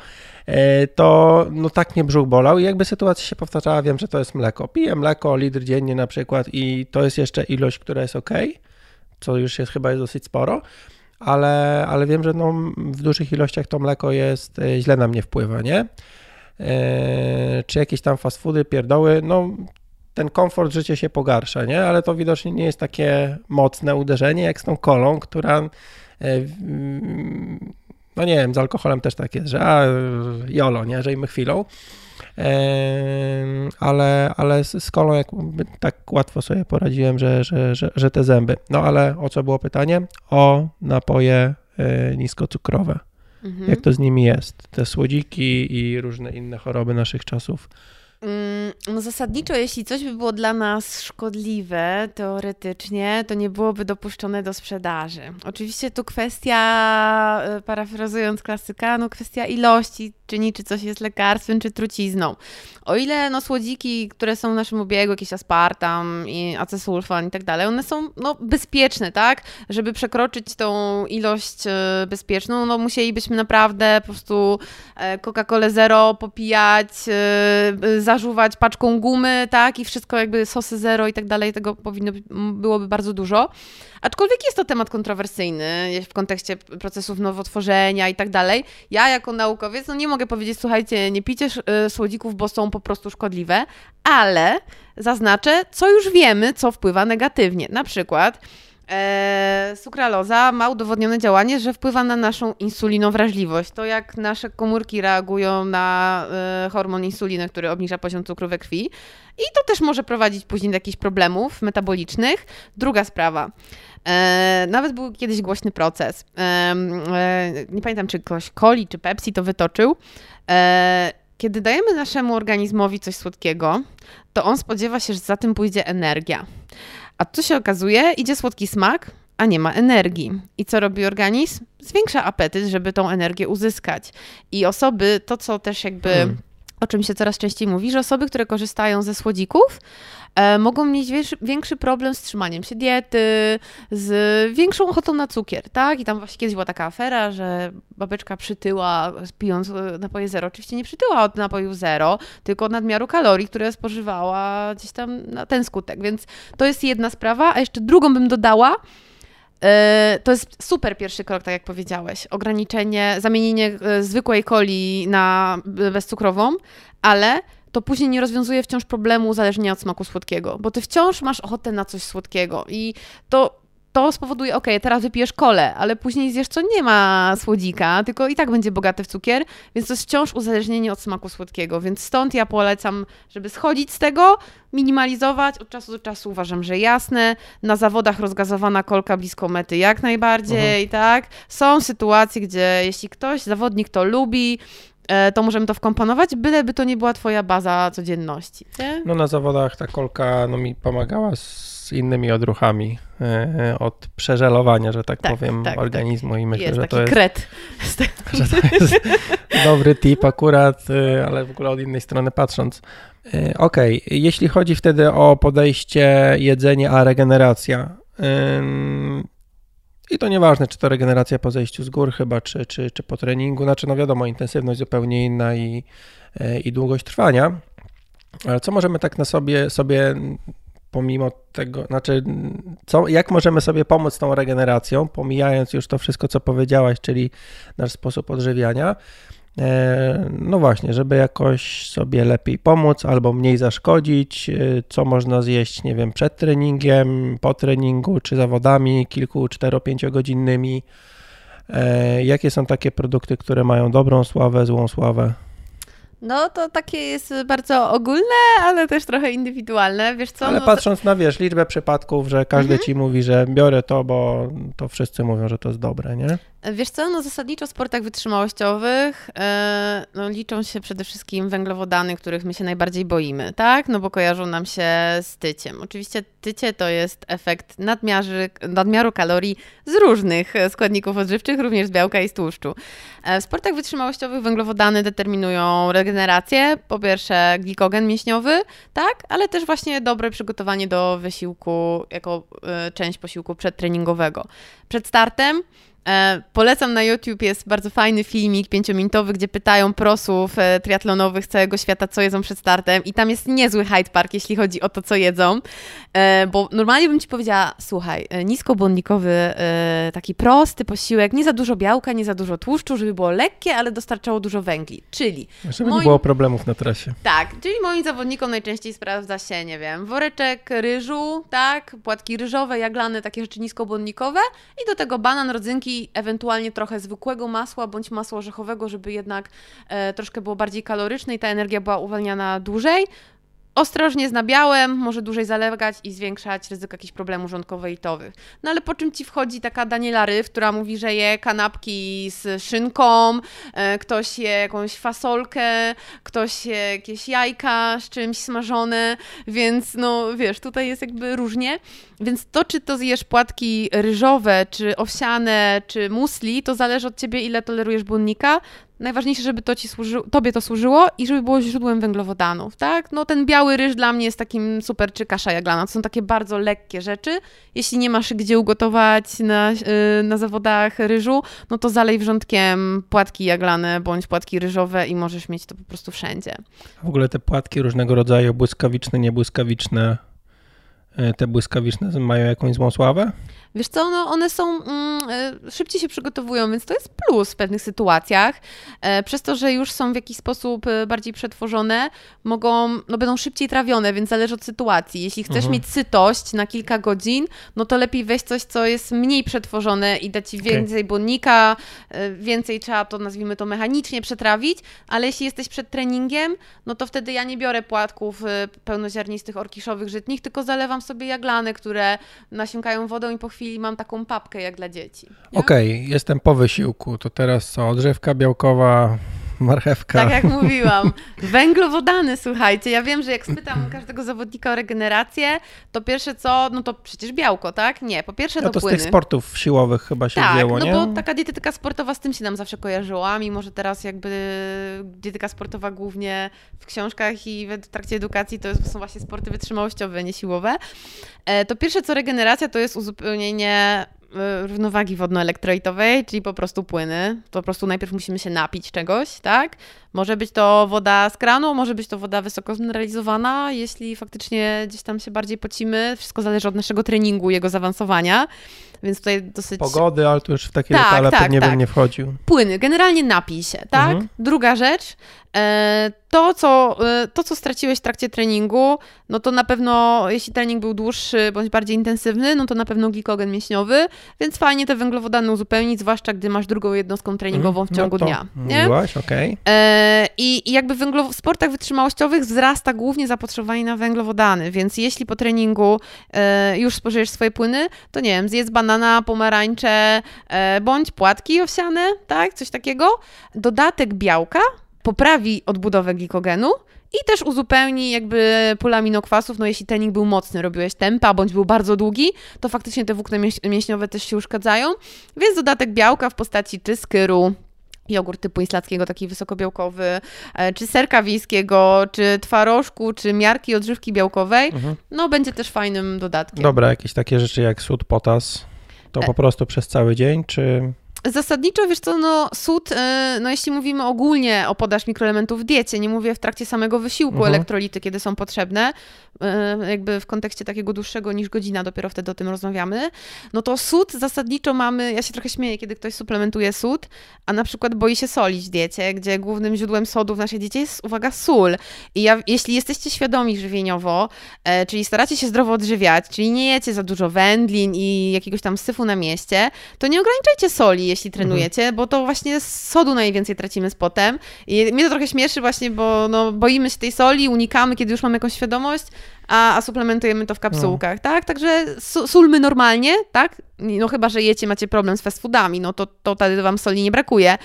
e, to no tak mnie brzuch bolał i jakby sytuacja się powtarzała, wiem, że to jest mleko. Piję mleko, litr dziennie na przykład i to jest jeszcze ilość, która jest ok co już jest chyba jest dosyć sporo, ale, ale wiem, że no, w dużych ilościach to mleko jest, e, źle na mnie wpływa, nie? E, czy jakieś tam fast foody, pierdoły, no ten komfort życia się pogarsza, nie? Ale to widocznie nie jest takie mocne uderzenie jak z tą kolą, która e, no nie wiem, z alkoholem też tak jest, że a, jolo, nie, żyjmy chwilą, ale, ale z kolą jakby tak łatwo sobie poradziłem, że, że, że, że te zęby. No ale o co było pytanie? O napoje e, niskocukrowe. Mhm. Jak to z nimi jest? Te słodziki i różne inne choroby naszych czasów. Mm, no zasadniczo, jeśli coś by było dla nas szkodliwe, teoretycznie, to nie byłoby dopuszczone do sprzedaży. Oczywiście tu kwestia, e, parafrazując klasyka, no kwestia ilości, czyni, czy coś jest lekarstwem, czy trucizną. O ile no, słodziki, które są w naszym obiegu, jakiś aspartam i acesulfan i tak dalej, one są no, bezpieczne, tak? Żeby przekroczyć tą ilość e, bezpieczną, no musielibyśmy naprawdę po prostu e, Coca-Colę zero popijać, e, zażuwać paczką gumy, tak? I wszystko jakby sosy zero i tak dalej, tego powinno byłoby bardzo dużo. Aczkolwiek jest to temat kontrowersyjny w kontekście procesów nowotworzenia i tak dalej. Ja jako naukowiec no nie mogę powiedzieć, słuchajcie, nie pijcie y, słodzików, bo są po prostu szkodliwe, ale zaznaczę, co już wiemy, co wpływa negatywnie. Na przykład E, sukraloza ma udowodnione działanie, że wpływa na naszą insulinowrażliwość. To jak nasze komórki reagują na e, hormon insuliny, który obniża poziom cukru we krwi. I to też może prowadzić później do jakichś problemów metabolicznych. Druga sprawa. E, nawet był kiedyś głośny proces. E, e, nie pamiętam, czy ktoś Coli czy Pepsi to wytoczył. E, kiedy dajemy naszemu organizmowi coś słodkiego, to on spodziewa się, że za tym pójdzie energia. A tu się okazuje, idzie słodki smak, a nie ma energii. I co robi organizm? Zwiększa apetyt, żeby tą energię uzyskać. I osoby, to co też jakby. Hmm o czym się coraz częściej mówi, że osoby, które korzystają ze słodzików, mogą mieć większy, problem z trzymaniem się diety, z większą ochotą na cukier, tak? I tam właśnie kiedyś była taka afera, że babeczka przytyła pijąc e, napoje zero. Oczywiście nie przytyła od napojów zero, tylko od nadmiaru kalorii, które spożywała gdzieś tam na ten skutek. Więc to jest jedna sprawa, a jeszcze drugą bym dodała, E, to jest super pierwszy krok, tak jak powiedziałeś. Ograniczenie, zamienienie e, zwykłej coli na bezcukrową, ale to później nie rozwiązuje wciąż problemu uzależnienia od smaku słodkiego, bo ty wciąż masz ochotę na coś słodkiego i to to spowoduje, ok, teraz wypijesz kole, ale później zjesz, co nie ma słodzika, tylko i tak będzie bogate w cukier, więc to jest wciąż uzależnienie od smaku słodkiego. Więc stąd ja polecam, żeby schodzić z tego, minimalizować. Od czasu do czasu uważam, że jasne. Na zawodach rozgazowana kolka blisko mety jak najbardziej, mhm. tak. Są sytuacje, gdzie jeśli ktoś, zawodnik to lubi, to możemy to wkomponować, byleby to nie była twoja baza codzienności. Nie? No na zawodach ta kolka no, mi pomagała z innymi odruchami e, od przeżelowania, że tak, tak powiem, tak, tak. organizmu tak. i myślę, jest że to jest, kret. że to jest dobry tip akurat, e, ale w ogóle od innej strony patrząc. E, okej, okay. jeśli chodzi wtedy o podejście jedzenie, a regeneracja, i to nieważne, czy to regeneracja po zejściu z gór chyba, czy, czy, czy po treningu, znaczy no wiadomo, intensywność zupełnie inna i, i długość trwania, ale co możemy tak na sobie, sobie pomimo tego, znaczy, co, jak możemy sobie pomóc tą regeneracją, pomijając już to wszystko, co powiedziałaś, czyli nasz sposób odżywiania. E, no właśnie, żeby jakoś sobie lepiej pomóc albo mniej zaszkodzić, e, co można zjeść, nie wiem, przed treningiem, po treningu, czy zawodami kilku, cztero, pięciogodzinnymi. E, jakie są takie produkty, które mają dobrą sławę, złą sławę? No to takie jest bardzo ogólne, ale też trochę indywidualne, wiesz co? Ale no patrząc to... na, wiesz, liczbę przypadków, że każdy mhm. ci mówi, że biorę to, bo to wszyscy mówią, że to jest dobre, nie? Wiesz co, no zasadniczo w sportach wytrzymałościowych e, no, liczą się przede wszystkim węglowodany, których my się najbardziej boimy, tak? No bo kojarzą nam się z tyciem. Oczywiście tycie to jest efekt nadmiarzy, nadmiaru kalorii z różnych składników odżywczych, również z białka i z tłuszczu. E, w sportach wytrzymałościowych węglowodany determinują regenerację, po pierwsze glikogen mięśniowy, tak? Ale też właśnie dobre przygotowanie do wysiłku jako e, część posiłku przedtreningowego. Przed startem E, polecam na YouTube, jest bardzo fajny filmik pięciominutowy, gdzie pytają prosów e, triatlonowych z całego świata, co jedzą przed startem. I tam jest niezły Hyde Park, jeśli chodzi o to, co jedzą, e, bo normalnie bym Ci powiedziała, słuchaj, niskobłonnikowy, e, taki prosty posiłek, nie za dużo białka, nie za dużo tłuszczu, żeby było lekkie, ale dostarczało dużo węgli, czyli... Żeby nie było problemów na trasie. Tak, czyli moim zawodnikom najczęściej sprawdza się, nie wiem, woreczek ryżu, tak, płatki ryżowe, jaglane, takie rzeczy niskobłonnikowe i do tego banan, rodzynki, ewentualnie trochę zwykłego masła bądź masła orzechowego, żeby jednak e, troszkę było bardziej kaloryczne i ta energia była uwalniana dłużej. Ostrożnie z nabiałem, może dłużej zalegać i zwiększać ryzyko jakichś problemów żołądkowo-jelitowych. No ale po czym ci wchodzi taka Daniela Ryf, która mówi, że je kanapki z szynką, e, ktoś je jakąś fasolkę, ktoś je jakieś jajka z czymś smażone, więc no wiesz, tutaj jest jakby różnie. Więc to, czy to zjesz płatki ryżowe, czy owsiane, czy musli, to zależy od ciebie, ile tolerujesz błonnika. Najważniejsze, żeby to ci służy, tobie to służyło i żeby było źródłem węglowodanów, tak? No ten biały ryż dla mnie jest takim super, czy kasza jaglana. To są takie bardzo lekkie rzeczy. Jeśli nie masz gdzie ugotować na, yy, na zawodach ryżu, no to zalej wrzątkiem płatki jaglane bądź płatki ryżowe i możesz mieć to po prostu wszędzie. W ogóle te płatki różnego rodzaju, błyskawiczne, niebłyskawiczne, y, te błyskawiczne mają jakąś złą sławę? Wiesz co, no one są, mm, e, szybciej się przygotowują, więc to jest plus w pewnych sytuacjach. E, przez to, że już są w jakiś sposób e, bardziej przetworzone, mogą, no będą szybciej trawione, więc zależy od sytuacji. Jeśli chcesz mhm. mieć sytość na kilka godzin, no to lepiej weź coś, co jest mniej przetworzone i da ci więcej okay. błonnika, więcej trzeba to, nazwijmy to mechanicznie przetrawić, ale jeśli jesteś przed treningiem, no to wtedy ja nie biorę płatków pełnoziarnistych, orkiszowych, żytnich, tylko zalewam sobie jaglane, które nasiąkają wodą i po chwili chwili mam taką papkę jak dla dzieci. Okej, okay, jestem po wysiłku, to teraz co? Odżywka białkowa, marchewka. Tak jak mówiłam. Węglowodany, słuchajcie. Ja wiem, że jak spytam każdego zawodnika o regenerację, to pierwsze co, no to przecież białko, tak? Nie, po pierwsze no to, to płyny. z tych sportów siłowych chyba się tak, wzięło, no nie? bo taka dietetyka sportowa z tym się nam zawsze kojarzyła, mimo że teraz jakby dietetyka sportowa głównie w książkach i w trakcie edukacji to są właśnie sporty wytrzymałościowe, nie siłowe. E, to pierwsze co regeneracja to jest uzupełnienie równowagi wodno-elektrolitowej, czyli po prostu płyny. Po prostu najpierw musimy się napić czegoś, tak? Może być to woda z kranu, może być to woda wysoko zmineralizowana, jeśli faktycznie gdzieś tam się bardziej pocimy. Wszystko zależy od naszego treningu, jego zaawansowania, więc tutaj dosyć... Pogody, ale tu już w takie tak, detale tak, nie tak. bym nie wchodził. Płyny, generalnie napij się, tak? Mhm. Druga rzecz, e, to co, e, to, co straciłeś w trakcie treningu, no to na pewno, jeśli trening był dłuższy bądź bardziej intensywny, no to na pewno glikogen mięśniowy, więc fajnie te węglowodany uzupełnić, zwłaszcza gdy masz drugą jednostką treningową w mhm. ciągu no dnia. Nie? Mówiłaś, okej. Okay. E, I, I jakby w sportach wytrzymałościowych wzrasta głównie zapotrzebowanie na węglowodany, więc jeśli po treningu e, już spożyjesz swoje płyny, to nie wiem, zjedz banana, pomarańcze, e, bądź płatki owsiane, tak, coś takiego. Dodatek białka poprawi odbudowę glikogenu, i też uzupełni jakby pula aminokwasów, no jeśli trening był mocny, robiłeś tempa, bądź był bardzo długi, to faktycznie te włókna mięśniowe też się uszkadzają, więc dodatek białka w postaci czy skyru, jogurt typu islandzkiego, taki wysokobiałkowy, e, czy serka wiejskiego, czy twarożku, czy miarki odżywki białkowej, mhm. no będzie też fajnym dodatkiem. Dobra, jakieś takie rzeczy jak sód, potas, to e. po prostu przez cały dzień, czy... Zasadniczo, wiesz co, no sód, e, no jeśli mówimy ogólnie o podaż mikroelementów w diecie, nie mówię w trakcie samego wysiłku mhm. elektrolity, kiedy są potrzebne, jakby w kontekście takiego dłuższego niż godzina, dopiero wtedy o tym rozmawiamy, no to sód zasadniczo mamy, ja się trochę śmieję, kiedy ktoś suplementuje sód, a na przykład boi się solić w diecie, gdzie głównym źródłem sodu w naszej diecie jest, uwaga, sól. I ja, jeśli jesteście świadomi żywieniowo, e, czyli staracie się zdrowo odżywiać, czyli nie jecie za dużo wędlin i jakiegoś tam syfu na mieście, to nie ograniczajcie soli, jeśli mhm. trenujecie, mhm. bo to właśnie z sodu najwięcej tracimy z potem. I mnie to trochę śmieszy właśnie, bo no, boimy się tej soli, unikamy, kiedy już mamy jakąś świadomość, a, a suplementujemy to w kapsułkach, no. tak? Także sulmy normalnie, tak? No chyba, że jecie, macie problem z fast foodami, no to, to wtedy wam soli nie brakuje.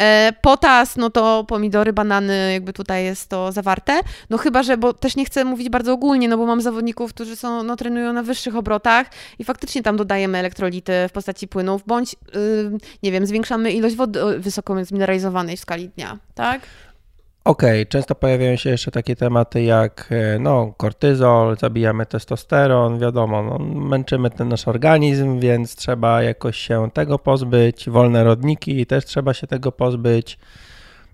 E, potas, no to pomidory, banany, jakby tutaj jest to zawarte. No chyba, że, bo też nie chcę mówić bardzo ogólnie, no bo mam zawodników, którzy są, no trenują na wyższych obrotach i faktycznie tam dodajemy elektrolity w postaci płynów, bądź, yy, nie wiem, zwiększamy ilość wody wysoko zmineralizowanej w skali dnia, tak? Okej, okay, często pojawiają się jeszcze takie tematy jak e, no, kortyzol, zabijamy testosteron, wiadomo, no, męczymy ten nasz organizm, więc trzeba jakoś się tego pozbyć, wolne rodniki też trzeba się tego pozbyć.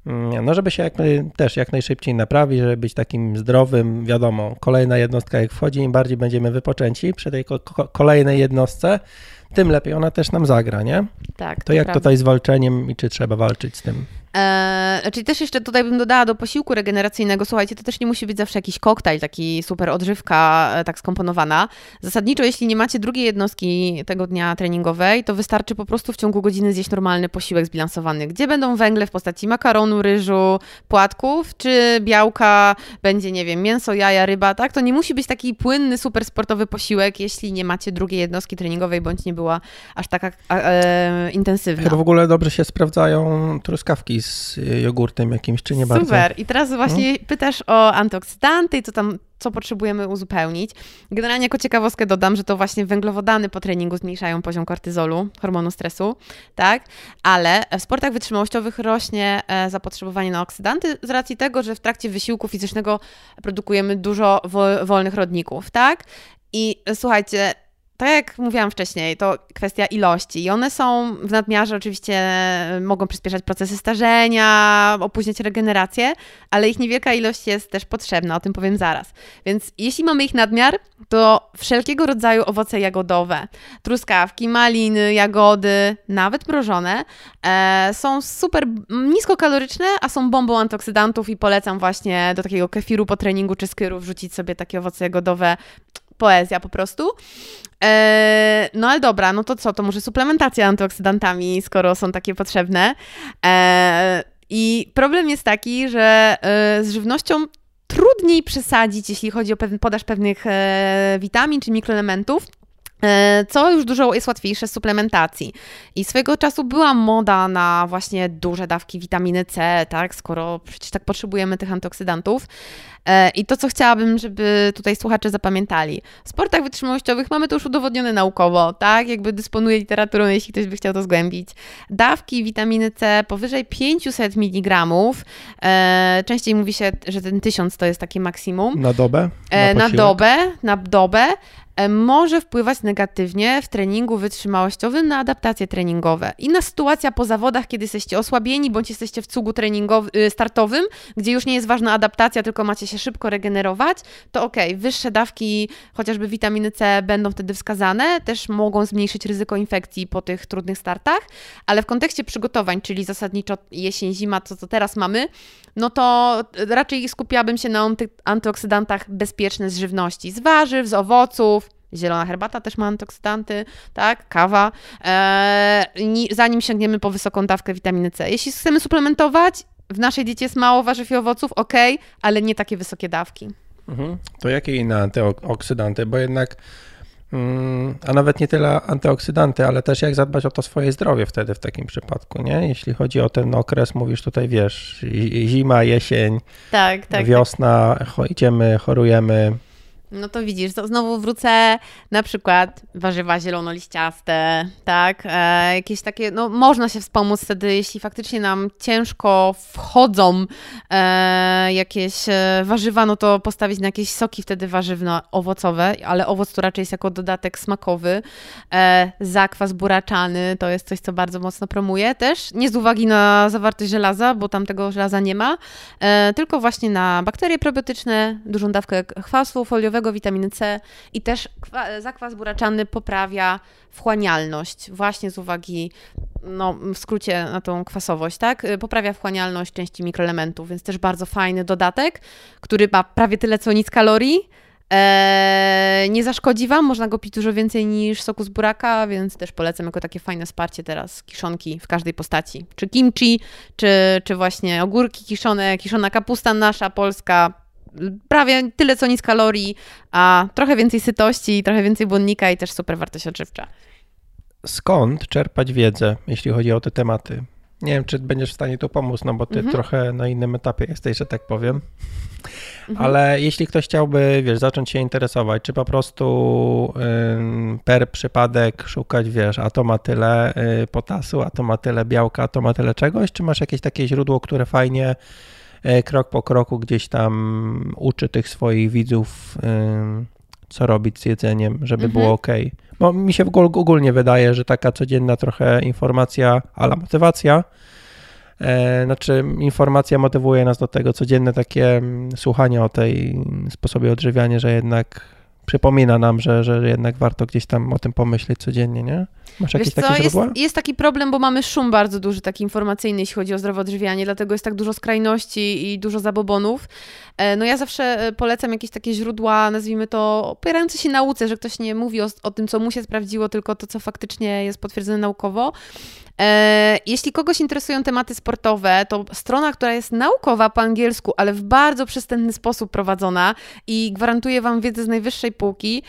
Mm, no, żeby się jak, też jak najszybciej naprawić, żeby być takim zdrowym, wiadomo, kolejna jednostka jak wchodzi, im bardziej będziemy wypoczęci przy tej kolejnej jednostce, tym lepiej ona też nam zagra, nie? Tak. To, to jak prawda. tutaj z walczeniem i czy trzeba walczyć z tym? Eee, też jeszcze tutaj bym dodała do posiłku regeneracyjnego, słuchajcie, to też nie musi być zawsze jakiś koktajl, taki super odżywka e, tak skomponowana. Zasadniczo, jeśli nie macie drugiej jednostki tego dnia treningowej, to wystarczy po prostu w ciągu godziny zjeść normalny posiłek zbilansowany, gdzie będą węgle w postaci makaronu, ryżu, płatków, czy białka, będzie, nie wiem, mięso, jaja, ryba, tak? To nie musi być taki płynny, super sportowy posiłek, jeśli nie macie drugiej jednostki treningowej, bądź nie była aż taka e, intensywna. Chyba w ogóle dobrze się sprawdzają truskawki z jogurtem jakimś, czy nie Super. bardzo? Super. I teraz właśnie no. pytasz o antyoksydanty i co tam, co potrzebujemy uzupełnić. Generalnie jako ciekawostkę dodam, że to właśnie węglowodany po treningu zmniejszają poziom kortyzolu, hormonu stresu, tak? Ale w sportach wytrzymałościowych rośnie e, zapotrzebowanie na oksydanty z racji tego, że w trakcie wysiłku fizycznego produkujemy dużo wolnych rodników, tak? I słuchajcie, tak jak mówiłam wcześniej, to kwestia ilości i one są w nadmiarze oczywiście e, mogą przyspieszać procesy starzenia, opóźniać regenerację, ale ich niewielka ilość jest też potrzebna, o tym powiem zaraz. Więc jeśli mamy ich nadmiar, to wszelkiego rodzaju owoce jagodowe, truskawki, maliny, jagody, nawet mrożone, e, są super niskokaloryczne, a są bombą antyoksydantów i polecam właśnie do takiego kefiru po treningu czy skyru wrzucić sobie takie owoce jagodowe poezja po prostu. Eee, no ale dobra, no to co, to może suplementacja antyoksydantami, skoro są takie potrzebne. Eee, I problem jest taki, że e, z żywnością trudniej przesadzić, jeśli chodzi o podaż pewnych e, witamin czy mikroelementów. E, co już dużo jest łatwiejsze z suplementacji. I swojego czasu była moda na właśnie duże dawki witaminy C, tak, skoro przecież tak potrzebujemy tych antyoksydantów. E, I to, co chciałabym, żeby tutaj słuchacze zapamiętali. W sportach wytrzymałościowych mamy to już udowodnione naukowo, tak? Jakby dysponuję literaturą, jeśli ktoś by chciał to zgłębić. Dawki witaminy C powyżej 500 mg. E, częściej mówi się, że ten 1000 to jest takie maksimum. Na dobę? Na, na dobę, na dobę może wpływać negatywnie w treningu wytrzymałościowym na adaptacje treningowe. I na sytuacja po zawodach, kiedy jesteście osłabieni bądź jesteście w cugu y, startowym, gdzie już nie jest ważna adaptacja, tylko macie się szybko regenerować, to ok, wyższe dawki chociażby witaminy C będą wtedy wskazane, też mogą zmniejszyć ryzyko infekcji po tych trudnych startach, ale w kontekście przygotowań, czyli zasadniczo jesień, zima, to co teraz mamy, no to raczej skupiałabym się na anty antyoksydantach bezpieczne z żywności, z warzyw, z owoców, Zielona herbata też ma antyoksydanty, tak, kawa, eee, zanim sięgniemy po wysoką dawkę witaminy C. Jeśli chcemy suplementować, w naszej diecie jest mało warzyw i owoców, ok, ale nie takie wysokie dawki. Mhm. To jakie inne antyoksydanty? Bo jednak, mm, a nawet nie tyle antyoksydanty, ale też jak zadbać o to swoje zdrowie wtedy w takim przypadku, nie? Jeśli chodzi o ten okres, mówisz tutaj, wiesz, zima, jesień, tak, tak, wiosna, tak. idziemy, chorujemy, no to widzisz, to znowu wrócę na przykład warzywa zielonoliściaste, tak? E, jakieś takie, no można się wspomóc wtedy, jeśli faktycznie nam ciężko wchodzą e, jakieś e, warzywa, no to postawić na jakieś soki wtedy warzywno-owocowe, ale owoc to raczej jest jako dodatek smakowy. E, zakwas buraczany to jest coś, co bardzo mocno promuje też, nie z uwagi na zawartość żelaza, bo tam tego żelaza nie ma, e, tylko właśnie na bakterie probiotyczne, dużą dawkę chwastu foliowego, witaminy C i też zakwas buraczany poprawia wchłanialność, właśnie z uwagi, no w skrócie na tą kwasowość, tak? Poprawia wchłanialność części mikroelementów, więc też bardzo fajny dodatek, który ma prawie tyle co nic kalorii, Eee, nie zaszkodzi Wam, można go pić dużo więcej niż soku z buraka, więc też polecam jako takie fajne wsparcie teraz kiszonki w każdej postaci. Czy kimchi, czy, czy właśnie ogórki kiszone, kiszona kapusta nasza, polska, prawie tyle co nic kalorii, a trochę więcej sytości, trochę więcej błonnika i też super wartość odżywcza. Skąd czerpać wiedzę, jeśli chodzi o te tematy? Nie wiem, czy będziesz w stanie tu pomóc, no bo ty mhm. trochę na innym etapie jesteś, że tak powiem. Mhm. Ale jeśli ktoś chciałby, wiesz, zacząć się interesować, czy po prostu y, per przypadek szukać, wiesz, a to ma tyle y, potasu, a to ma tyle białka, a to ma tyle czegoś, czy masz jakieś takie źródło, które fajnie krok po kroku gdzieś tam uczy tych swoich widzów, co robić z jedzeniem, żeby mhm. było ok. Bo mi się ogólnie wydaje, że taka codzienna trochę informacja, ale motywacja, e, znaczy informacja motywuje nas do tego codzienne takie mm, słuchanie o tej sposobie odżywiania, że jednak przypomina nam, że, że jednak warto gdzieś tam o tym pomyśleć codziennie, nie? Masz jakieś Wiesz takie? Jest, jest taki problem, bo mamy szum bardzo duży, taki informacyjny, jeśli chodzi o zdrowe odżywianie, dlatego jest tak dużo skrajności i dużo zabobonów. E, no ja zawsze e, polecam jakieś takie źródła, nazwijmy to, opierające się nauce, że ktoś nie mówi o, o tym, co mu się sprawdziło, tylko to, co faktycznie jest potwierdzone naukowo. E, jeśli kogoś interesują tematy sportowe, to strona, która jest naukowa po angielsku, ale w bardzo przystępny sposób prowadzona i gwarantuje Wam wiedzę z najwyższej półki,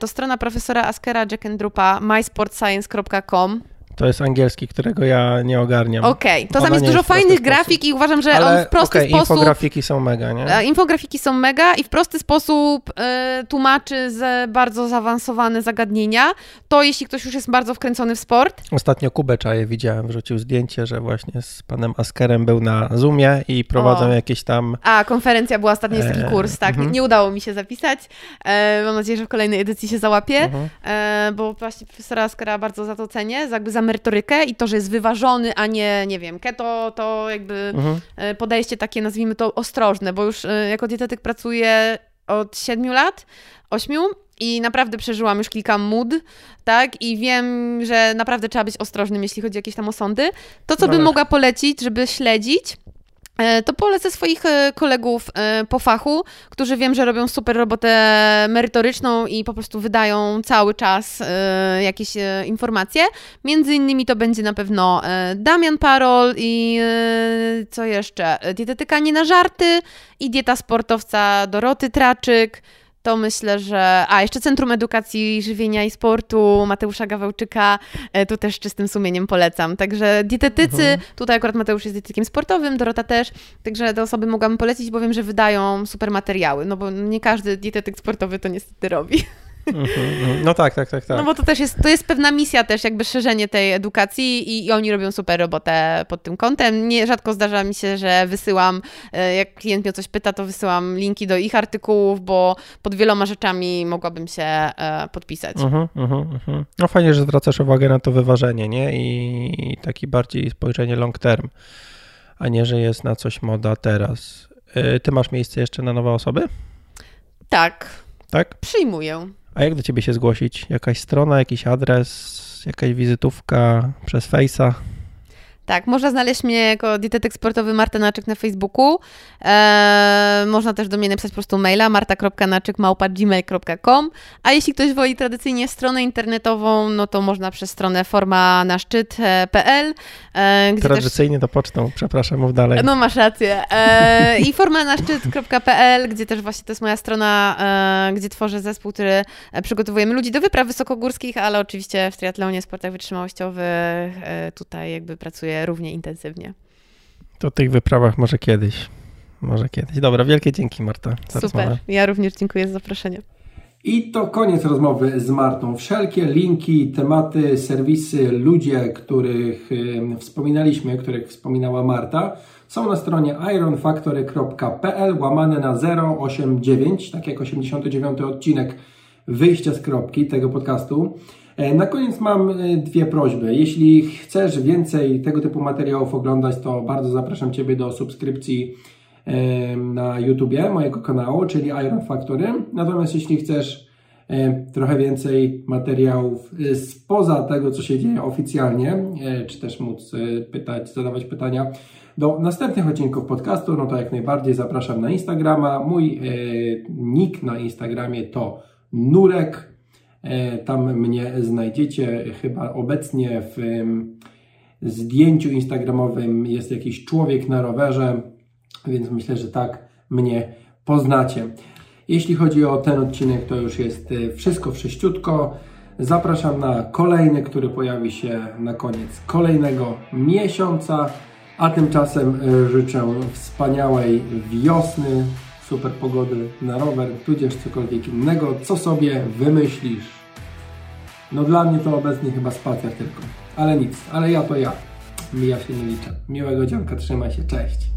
to strona profesora Askera Jackendrupa mysportscience.com. To jest angielski, którego ja nie ogarniam. Okej, okay. to tam jest dużo fajnych grafik i uważam, że Ale, on w prosty okay, sposób... infografiki są mega, nie? E, infografiki są mega i w prosty sposób y, tłumaczy z bardzo zaawansowane zagadnienia. To jeśli ktoś już jest bardzo wkręcony w sport. Ostatnio Kubę Czaje widziałem, wrzucił zdjęcie, że właśnie z panem Askerem był na Zoomie i prowadzą o. jakieś tam... A, konferencja była ostatnio, jest taki e, kurs, tak. Uh-huh. Nie udało mi się zapisać. E, mam nadzieję, że w kolejnej edycji się załapie, uh-huh. e, bo właśnie profesora Askera bardzo za to cenię, jakby za merytorykę i to, że jest wyważony, a nie, nie wiem, keto, to jakby mhm. E, podejście takie, nazwijmy to, ostrożne, bo już e, jako dietetyk pracuję od 7 lat, 8 i naprawdę przeżyłam już kilka mód, tak? I wiem, że naprawdę trzeba być ostrożnym, jeśli chodzi o jakieś tam osądy. To, co no bym mogła polecić, żeby śledzić, to polecę swoich e, kolegów e, po fachu, którzy wiem, że robią super robotę merytoryczną i po prostu wydają cały czas jakieś informacje. Między innymi to będzie na pewno Damian Parol i co jeszcze? Dietetyka nie na żarty i dieta sportowca Doroty Traczyk to myślę, że. A, jeszcze Centrum Edukacji Żywienia i Sportu Mateusza Gawełczyka, e, tu też czystym sumieniem polecam. Także dietetycy, mhm. tutaj akurat Mateusz jest dietetykiem sportowym, Dorota też, także te osoby mogłabym polecić, bo wiem, że wydają super materiały, no bo nie każdy dietetyk sportowy to niestety robi. Mhm, mhm. No tak, tak, tak, tak. No bo to też jest, to jest pewna misja też, jakby szerzenie tej edukacji i, i oni robią super robotę pod tym kątem. Nie, rzadko zdarza mi się, że wysyłam, e, jak klient mnie o coś pyta, to wysyłam linki do ich artykułów, bo pod wieloma rzeczami mogłabym się e, podpisać. Uh-huh, uh-huh. No fajnie, że zwracasz uwagę na to wyważenie, nie? I, i taki bardziej spojrzenie long term, a nie, że jest na coś moda teraz. E, ty masz miejsce jeszcze na nowe osoby? Tak. Tak? Przyjmuję. A jak do ciebie się zgłosić? Jakaś strona, jakiś adres, jakaś wizytówka przez Face'a? Tak, można znaleźć mnie jako dietetyk sportowy Marta Naczyk na Facebooku. Eee, można też do mnie napisać po prostu maila marta.naczyk.gmail.com A jeśli ktoś woli tradycyjnie stronę internetową, no to można przez stronę formanaszczyt.pl eee, Tradycyjnie też... to pocztą, przepraszam, mów dalej. No masz rację. Eee, I formanaszczyt.pl, gdzie też właśnie to jest moja strona, eee, gdzie tworzę zespół, który e, przygotowujemy ludzi do wypraw wysokogórskich, ale oczywiście w triatlonie, sportach wytrzymałościowych e, tutaj jakby pracuję równie intensywnie. To tych wyprawach może kiedyś. Może kiedyś. Dobra, wielkie dzięki Marta. Super. Rozmowę. Ja również dziękuję za zaproszenie. I to koniec rozmowy z Martą. Wszelkie linki, tematy, serwisy, ludzie, których wspominaliśmy, których wspominała Marta, są na stronie ironfactory.pl łamane na 089, tak jak 89 odcinek wyjścia z kropki tego podcastu. E, na koniec mam e, dwie prośby. Jeśli chcesz więcej tego typu materiałów oglądać, to bardzo zapraszam Ciebie do subskrypcji e, na YouTubie mojego kanału, czyli Iron Factory. Natomiast jeśli chcesz trochę więcej materiałów spoza tego, co się dzieje oficjalnie, czy też móc pytać, zadawać pytania do następnych odcinków podcastu, no to jak najbardziej zapraszam na Instagrama. Mój nick na Instagramie to Nurek tam mnie znajdziecie. Chyba obecnie w zdjęciu instagramowym jest jakiś człowiek na rowerze, więc myślę, że tak mnie poznacie. Jeśli chodzi o ten odcinek, to już jest e, wszystko wszyściutko. Zapraszam na kolejny, który pojawi się na koniec kolejnego miesiąca. A tymczasem e, życzę wspaniałej wiosny, super pogody na rower, tudzież cokolwiek innego, co sobie wymyślisz. No dla mnie to obecnie chyba spacer tylko, ale nic, ale ja to ja. Mija się nie liczę. Miłego dzianka, trzymaj się, cześć.